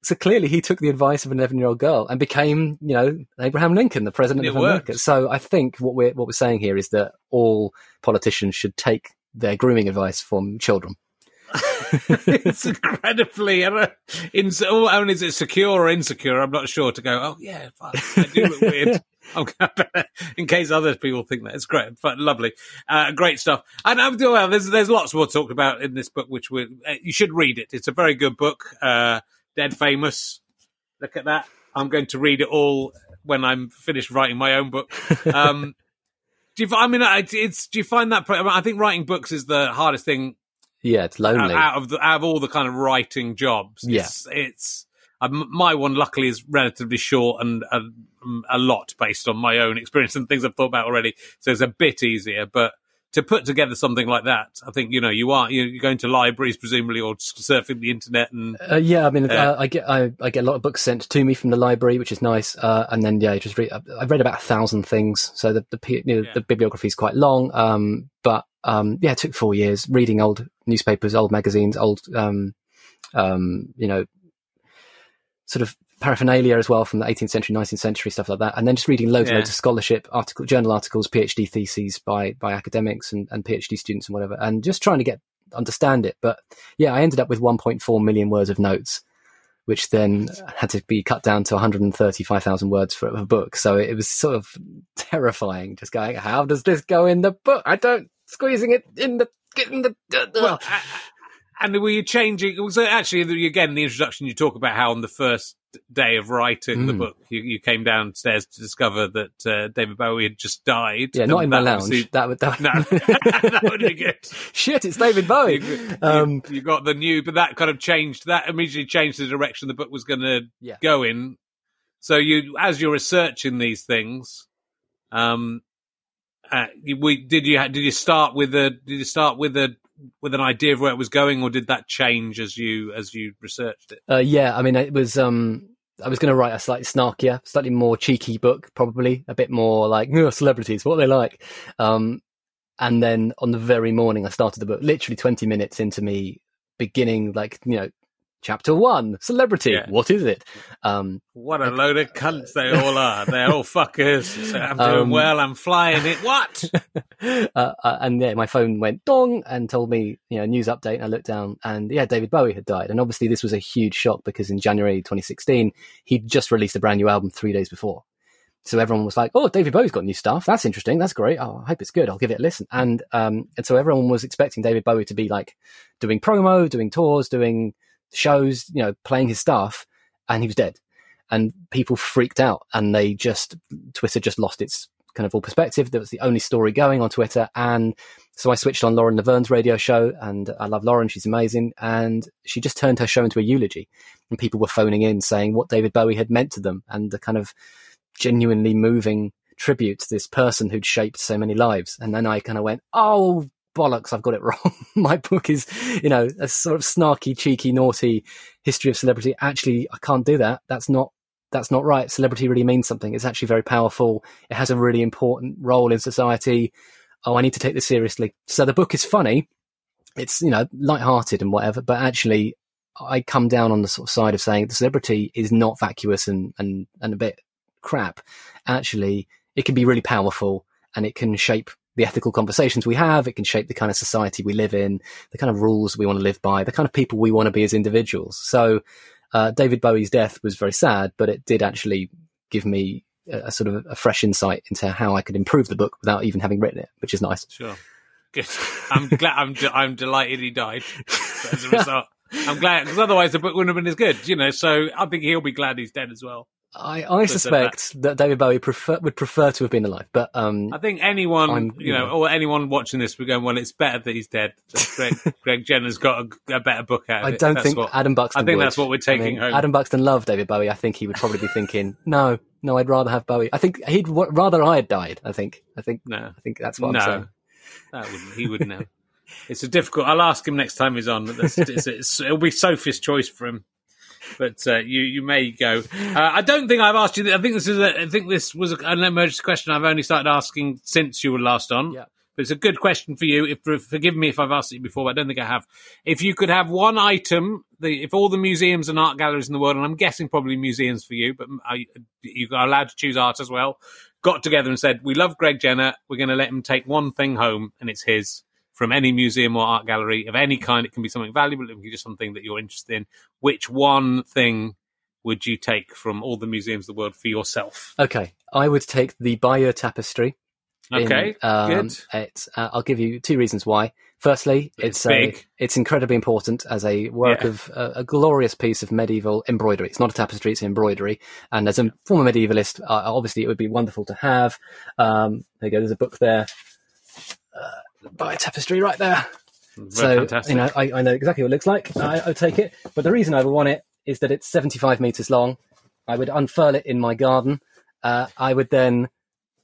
so clearly he took the advice of an 11 year old girl and became, you know, Abraham Lincoln, the president it of America. worked. So I think what we're, what we're saying here is that all politicians should take their grooming advice from children. (laughs) it's incredibly, in, oh, only is it secure or insecure? I'm not sure to go, oh yeah, fuck, I do look weird. (laughs) In case other people think that it's great, but lovely, uh, great stuff. And I'm well, there's there's lots more talked about in this book, which we uh, you should read it. It's a very good book. Uh, Dead Famous. Look at that. I'm going to read it all when I'm finished writing my own book. (laughs) Um, do you? I mean, it's. Do you find that? I think writing books is the hardest thing. Yeah, it's lonely. Out of the, out of all the kind of writing jobs. Yeah, it's. it's um, my one, luckily, is relatively short and a, a lot based on my own experience and things I've thought about already. So it's a bit easier, but to put together something like that, I think you know you are you're going to libraries presumably or surfing the internet and uh, yeah, I mean uh, I get I, I, get a lot of books sent to me from the library, which is nice, uh, and then yeah, I just read I've read about a thousand things, so the the, you know, yeah. the bibliography is quite long, um, but um, yeah, it took four years reading old newspapers, old magazines, old um, um, you know sort of paraphernalia as well from the 18th century, 19th century, stuff like that. And then just reading loads Yeah. and loads of scholarship, article, journal articles, PhD theses by, by academics and, and PhD students and whatever, and just trying to get, understand it. But yeah, I ended up with 1.4 million words of notes, which then had to be cut down to 135,000 words for a book. So it was sort of (laughs) terrifying just going, how does this go in the book? I don't, squeezing it in the, getting the, uh, uh. well, a- and were you changing? So actually, again, in the introduction, you talk about how on the first day of writing the Mm. book, you, you came downstairs to discover that uh, David Bowie had just died. yeah, not in my lounge. obviously- That would, that, No, (laughs) (laughs) that would be good. Shit, it's David Bowie. You, Um, you, you got the new, but that kind of changed. That immediately changed the direction the book was going to Yeah. go in. So you, as you're researching these things, um, uh, we did you did you start with a did you start with a with an idea of where it was going, or did that change as you as you researched it? Uh, yeah, I mean, it was. Um, I was going to write a slightly snarkier, slightly more cheeky book, probably a bit more like "Ugh, celebrities, what they like. Um, and then on the very morning, I started the book. Literally twenty minutes into me beginning, like you know, chapter one, celebrity. Yeah. What is it? Um, What a load of cunts they all are! They're all (laughs) fuckers. I'm doing Um, well. I'm flying it. What? (laughs) uh, uh, and yeah, my phone went dong and told me, you know, news update. And I looked down and yeah, David Bowie had died. And obviously this was a huge shock because in January 2016, he'd just released a brand new album three days before. So everyone was like, "Oh, David Bowie's got new stuff. That's interesting. That's great. Oh, I hope it's good. I'll give it a listen." And um, and so everyone was expecting David Bowie to be like doing promo, doing tours, doing shows, you know, playing his stuff, and he was dead. And people freaked out, and they just Twitter just lost its kind of all perspective. That was the only story going on Twitter, and so I switched on Lauren Laverne's radio show, and I love Lauren. She's amazing, and she just turned her show into a eulogy, and people were phoning in saying what David Bowie had meant to them, and the kind of genuinely moving tribute to this person who'd shaped so many lives. And then I kind of went, oh bollocks, I've got it (laughs) wrong. My book is, you know, a sort of snarky, cheeky, naughty history of celebrity. Actually, I can't do that. That's not. That's not right. Celebrity really means something. It's actually very powerful. It has a really important role in society. Oh, I need to take this seriously. So the book is funny. It's, you know, light-hearted and whatever, but actually I come down on the sort of side of saying the celebrity is not vacuous and, and, and a bit crap. Actually, it can be really powerful and it can shape the ethical conversations we have. It can shape the kind of society we live in, the kind of rules we want to live by, the kind of people we want to be as individuals. So, uh, David Bowie's death was very sad, but it did actually give me a, a, sort of a fresh insight into how I could improve the book without even having written it, which is nice. Sure. Good. I'm glad. I'm. De- I'm delighted he died as a result. I'm glad because otherwise the book wouldn't have been as good, you know. So I think he'll be glad he's dead as well. I, I suspect that David Bowie prefer, would prefer to have been alive, but um, I think anyone, I'm, you, know, know, or anyone watching this, we're going, well, it's better that he's dead. Greg, (laughs) Greg Jenner's got a, a, better book out. I don't think what, Adam Buxton. I think would. that's what we're taking I mean, home. Adam Buxton loved David Bowie. I think he would probably be thinking, no, no, I'd rather have Bowie. I think he'd rather I had died. I think. I think. No, I think that's what no, I'm saying. That wouldn't. He wouldn't have. It's a difficult. I'll ask him next time he's on. It's, it's, it's, it'll be Sophie's choice for him. But uh, you you may go. Uh, I don't think I've asked you. I think this is. A, I think this was an emergency question I've only started asking since you were last on. Yeah. But it's a good question for you. If forgive me if I've asked it before, but I don't think I have. If you could have one item, the, if all the museums and art galleries in the world, and I'm guessing probably museums for you, but are, you are allowed to choose art as well, got together and said, "We love Greg Jenner. We're going to let him take one thing home, and it's his." From any museum or art gallery of any kind. It can be something valuable, it can be just something that you're interested in. Which one thing would you take from all the museums of the world for yourself? Okay, I would take the Bayeux Tapestry. Okay, in, um, good. It's, uh, I'll give you two reasons why. Firstly, it's it's, a, it's incredibly important as a work yeah. of uh, a glorious piece of medieval embroidery. It's not a tapestry; it's embroidery. And as a former medievalist, uh, obviously it would be wonderful to have. Um, there you go. There's a book there. Bayeux tapestry right there. so fantastic. you know, I, I, know exactly what it looks like. I, I take it, but the reason I would want it is that it's 75 meters long. I would unfurl it in my garden. Uh, I would then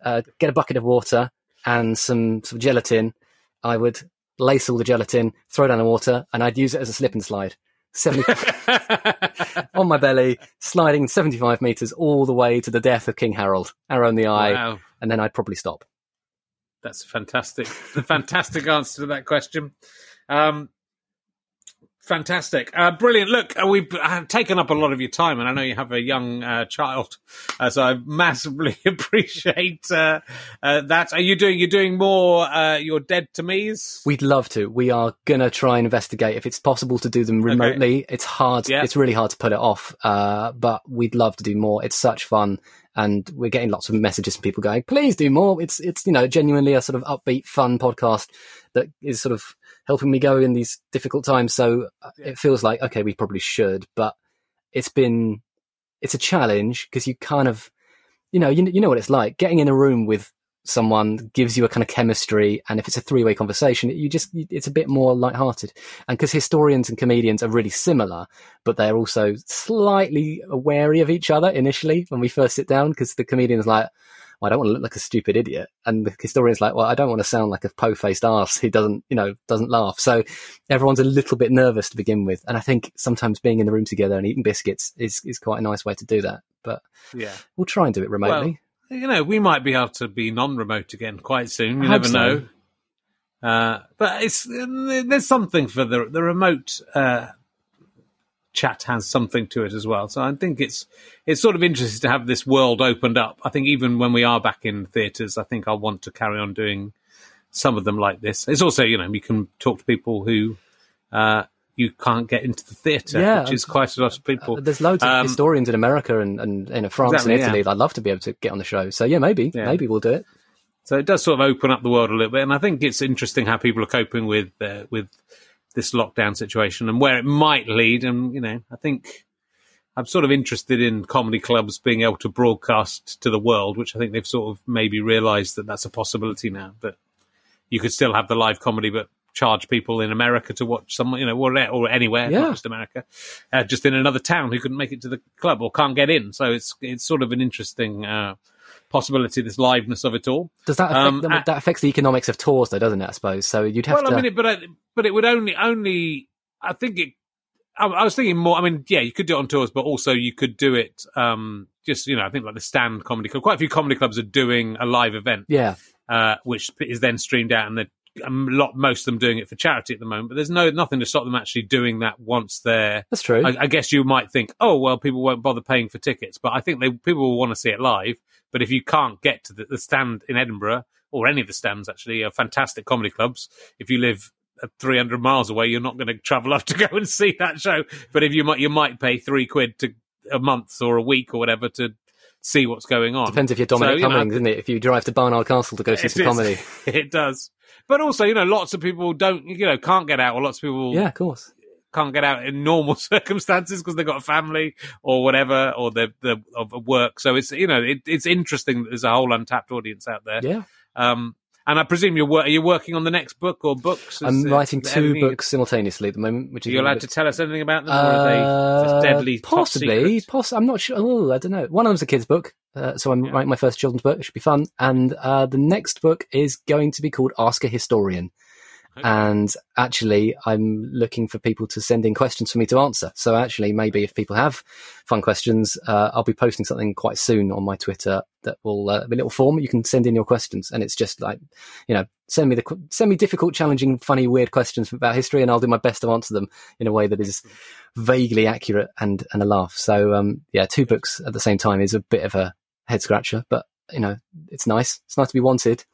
uh, get a bucket of water and some some gelatin. I would lace all the gelatin, throw down the water, and I'd use it as a slip and slide. 70 (laughs) on my belly, sliding 75 meters all the way to the death of King Harold, arrow in the eye, wow. and then I'd probably stop. That's a fantastic. (laughs) Fantastic answer to that question. Um, fantastic, uh, brilliant. Look, uh, we've uh, taken up a lot of your time, and I know you have a young uh, child, uh, so I massively (laughs) appreciate uh, that. Are you doing? You're doing more. you're dead to me's. We'd love to. We are gonna try and investigate if it's possible to do them remotely. Okay. It's hard. Yeah. It's really hard to put it off, but we'd love to do more. It's such fun and we're getting lots of messages from people going, please do more. It's, it's, you know, genuinely a sort of upbeat, fun podcast that is sort of helping me go in these difficult times. So uh, yeah. it feels like, okay, we probably should, but it's been, it's a challenge because you kind of, you know, you, you know what it's like getting in a room with someone gives you a kind of chemistry. And if it's a three way conversation, you just, it's a bit more light-hearted. And because historians and comedians are really similar, but they're also slightly wary of each other initially when we first sit down, because the comedian's like, well, I don't want to look like a stupid idiot. And the historian's like, well, I don't want to sound like a po-faced ass who doesn't, you know, doesn't laugh. So everyone's a little bit nervous to begin with. And I think sometimes being in the room together and eating biscuits is, is quite a nice way to do that. But yeah, we'll try and do it remotely. Well, you know, we might be able to be non-remote again quite soon. You never so. know. Uh, but it's there's something for the the remote uh, chat has something to it as well. So I think it's it's sort of interesting to have this world opened up. I think even when we are back in theatres, I think I'll want to carry on doing some of them like this. It's also you know you can talk to people who uh, you can't get into the theatre, yeah, which is quite a lot of people. Uh, there's loads of um, historians in America and, and in France exactly, and Italy. Yeah. I'd love to be able to get on the show. So yeah, maybe, yeah. maybe we'll do it. So it does sort of open up the world a little bit, and I think it's interesting how people are coping with uh, with this lockdown situation and where it might lead. And you know, I think I'm sort of interested in comedy clubs being able to broadcast to the world, which I think they've sort of maybe realised that that's a possibility now. But you could still have the live comedy, but charge people in America to watch someone, you know, or, or anywhere, yeah. not just America, uh, just in another town who couldn't make it to the club or can't get in. So it's it's sort of an interesting uh, possibility, this liveness of it all. Does that affect um, the, that affects the economics of tours, though, doesn't it? I suppose so. You'd have well, to. I mean, but I, but it would only only. I think it. I, I, was thinking more. I mean, yeah, you could do it on tours, but also you could do it. Um, just you know, I think like the Stand Comedy Club. Quite a few comedy clubs are doing a live event. Yeah. Uh, which is then streamed out and the a lot, most of them doing it for charity at the moment, but there's no nothing to stop them actually doing that once they're. That's true. I, I guess you might think, oh well, people won't bother paying for tickets, but I think they people will want to see it live. But if you can't get to the, the stand in Edinburgh or any of the stands, actually, are fantastic comedy clubs. If you live uh, 300 miles away, you're not going to travel up (laughs) to go and see that show. But if you might, you might pay three quid to a month or a week or whatever to see what's going on. Depends if you're Dominic So, you know, isn't it? If you drive to Barnard Castle to go see some is. comedy. (laughs) it does. But also, you know, lots of people don't, you know, can't get out, or lots of people Yeah, of course. Can't get out in normal (laughs) circumstances because they've got a family or whatever, or they're, they're of work. So it's, you know, it, it's interesting that there's a whole untapped audience out there. Yeah. Um, and I presume you're, wor- you working on the next book or books? Is I'm it- waiting is two books simultaneously at the moment, which Are you allowed bit- to tell us anything about them, or are they Uh, just deadly possibly. Poss- I'm not sure. Oh, I don't know. One of them's a kid's book, uh, so I'm Yeah. writing my first children's book. It should be fun. And uh, the next book is going to be called Ask a Historian. And actually, I'm looking for people to send in questions for me to answer. So actually, maybe if people have fun questions, uh, I'll be posting something quite soon on my Twitter that will uh, be a little form. You can send in your questions, and it's just like, you know, send me the send me difficult, challenging, funny, weird questions about history, and I'll do my best to answer them in a way that is vaguely accurate and and a laugh. So um, yeah, two books at the same time is a bit of a head scratcher, but you know, it's nice. It's nice to be wanted.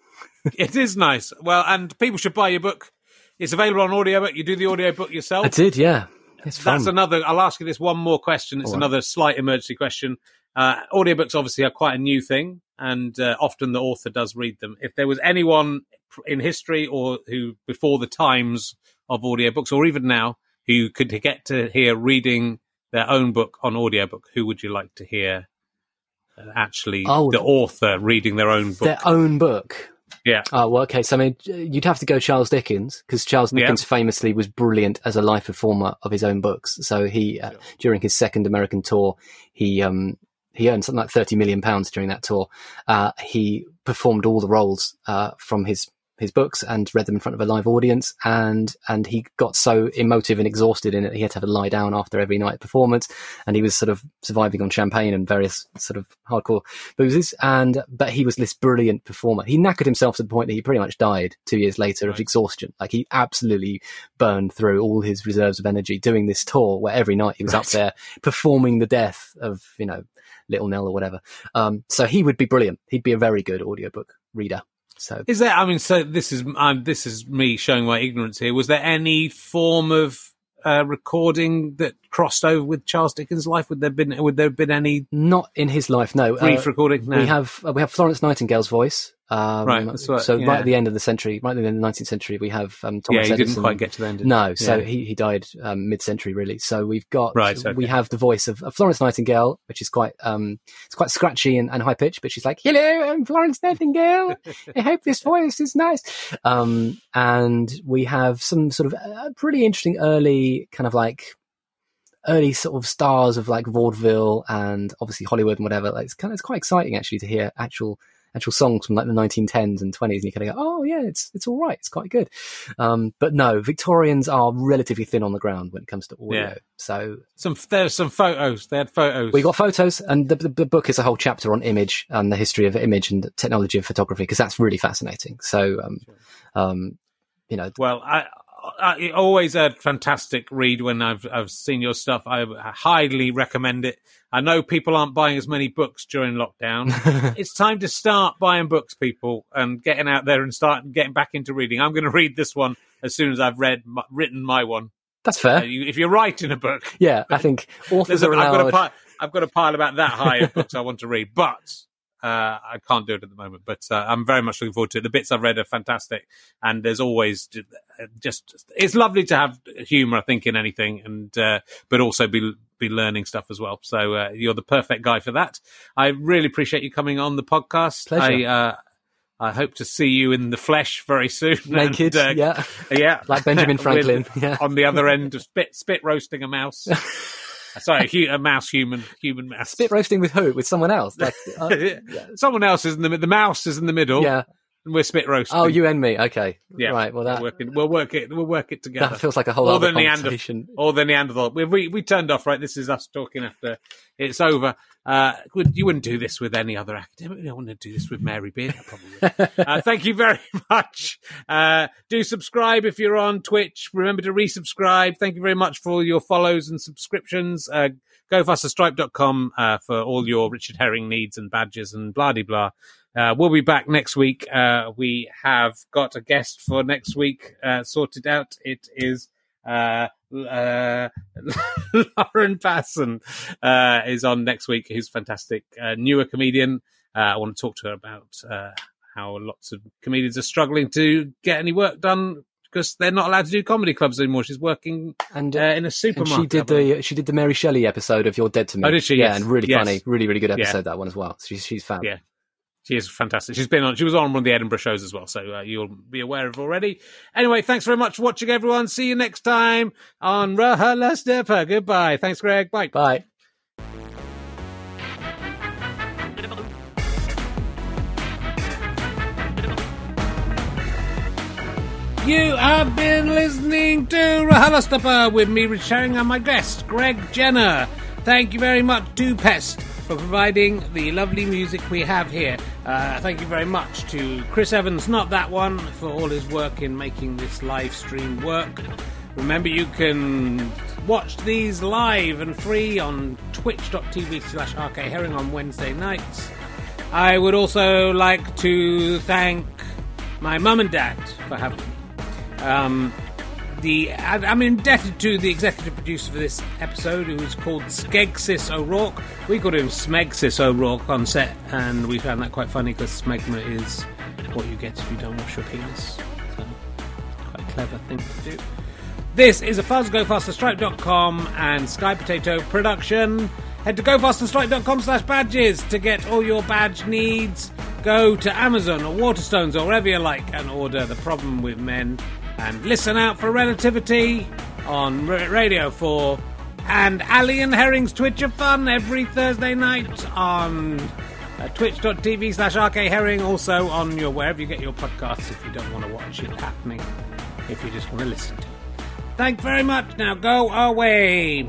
It is nice. Well, and people should buy your book. It's available on audiobook. You do the audiobook yourself. I did, yeah. It's fun. That's another. I'll ask you this one more question. It's All right. another slight emergency question. Uh, audiobooks obviously are quite a new thing, and uh, often the author does read them. If there was anyone in history or who before the times of audiobooks, or even now, who could get to hear reading their own book on audiobook, who would you like to hear? Uh, actually, Oh, the author reading their own book. Their own book. Yeah, Oh, well, okay. So, I mean, you'd have to go Charles Dickens because Charles Yeah. Dickens famously was brilliant as a life performer of his own books. So he, uh, during his second American tour, he, um, he earned something like 30 million pounds during that tour. Uh, he performed all the roles, uh, from his, his books and read them in front of a live audience. And, and he got so emotive and exhausted in it, he had to have to lie down after every night performance. And he was sort of surviving on champagne and various sort of hardcore boozes. And, but he was this brilliant performer. He knackered himself to the point that he pretty much died two years later of exhaustion. Like he absolutely burned through all his reserves of energy doing this tour where every night he was up there performing the death of, you know, Little Nell or whatever. Um, so he would be brilliant. He'd be a very good audiobook reader. So Is there? I mean, so this is um, this is me showing my ignorance here. Was there any form of uh, recording that crossed over with Charles Dickens' life? Would there been? Would there have been any not in his life, no. brief Uh, recording? No. We have uh, we have Florence Nightingale's voice. Um, Right, what- so yeah. right at the end of the century, right at the end of the 19th century, we have um, Thomas yeah, he Edison. didn't quite get to the end. No, so he, he died um, mid-century really. So we've got Right, okay. we have the voice of, of Florence Nightingale, which is quite um it's quite scratchy and, and high pitched, but she's like, "Hello, I'm Florence Nightingale. I hope this (laughs) voice is nice." Um, and we have some sort of uh, pretty interesting early kind of like early sort of stars of like vaudeville and obviously Hollywood and whatever. Like it's kind of it's quite exciting actually to hear actual actual songs from like the 1910s and 20s and you kind of go oh yeah it's it's all right it's quite good um but no victorians are relatively thin on the ground when it comes to audio Yeah. so Some there's some photos. They had photos. we got photos and the, the, the book is a whole chapter on image and the history of image and technology of photography because that's really fascinating so um um you know Well, I, I always a fantastic read when I've I've seen your stuff. I highly recommend it. I know people aren't buying as many books during lockdown. (laughs) it's time to start buying books, people, and getting out there and start getting back into reading. I'm going to read this one as soon as I've read my, written my one. that's fair Uh, you, if you're writing a book, yeah i think (laughs) authors are I've got a allowed pile, I've got a pile about that high of books I want to read, but uh, I can't do it at the moment. But uh, I'm very much looking forward to it. The bits I've read are fantastic, and there's always uh, just it's lovely to have humour. I think in anything, and uh, but also be be learning stuff as well. So uh, you're the perfect guy for that. I really appreciate you coming on the podcast. Pleasure. I, uh, I hope to see you in the flesh very soon. (laughs) naked And, yeah yeah, Like Benjamin (laughs) With- Franklin, yeah. on the other end of (laughs) spit spit roasting a mouse. Sorry, a, hu- a mouse, human, human mouse. spit roasting with who? With someone else? Like (laughs) uh, Someone else is in the the mouse is in the middle. yeah We're spit roasting. Oh, you and me. Okay. Yeah. Right. Well, that we'll work it. We'll work it. We'll work it together. that feels like a whole Or other Neander- conversation. or the Neanderthal. We, we we turned off. Right. This is us talking after it's over. Uh, would- you wouldn't do this with any other academic. I to do this with Mary Beard. Probably (laughs) uh, thank you very (laughs) much. Uh, do subscribe if you're on Twitch. Remember to resubscribe. Thank you very much for all your follows and subscriptions. Uh, go fasterstripe.com uh, for all your Richard Herring needs and badges and blah de blah. Uh, we'll be back next week. Uh, we have got a guest for next week uh, sorted out. It is uh, uh, (laughs) Lauren Pattison uh, is on next week. Who's fantastic, uh, newer comedian. Uh, I want to talk to her about uh, how lots of comedians are struggling to get any work done because they're not allowed to do comedy clubs anymore. She's working And, uh, in a supermarket. she did the she did the Mary Shelley episode of You're Dead to Me. Oh, did she? Yeah, Yes. and really Yes. funny, really really good Yeah. episode that one as well. She's she's fab. Yeah. She is fantastic. She's been on. She was on one of the Edinburgh shows as well, so uh, you'll be aware of already. Anyway, thanks very much for watching, everyone. See you next time on RHLSTP. Goodbye. Thanks, Greg. Bye. Bye. You have been listening to RHLSTP with me, Herring, and my guest, Greg Jenner. Thank you very much to Pest for providing the lovely music we have here. Uh, thank you very much to Chris Evans, not that one, for all his work in making this live stream work. Remember, you can watch these live and free on twitch.tv slash rkherring on Wednesday nights. I would also like to thank my mum and dad for having me. Um, the I'm indebted to the executive producer for this episode, who is called Skegsis O'Rourke. We called him Smegsis O'Rourke on set, and we found that quite funny because smegma is what you get if you don't wash your penis. So, quite a clever thing to do. This is a Fuzz GoFasterStripe.com and Sky Potato production. Head to GoFasterStripe.com slash badges to get all your badge needs. Go to Amazon or Waterstones or wherever you like and order The Problem with Men. And listen out for Relativity on Radio 4 and Ali and Herring's Twitch of Fun every Thursday night on uh, twitch.tv slash rkherring. Also on your wherever you get your podcasts if you don't want to watch it happening, if you just want to listen to it. Thanks very much. Now go away.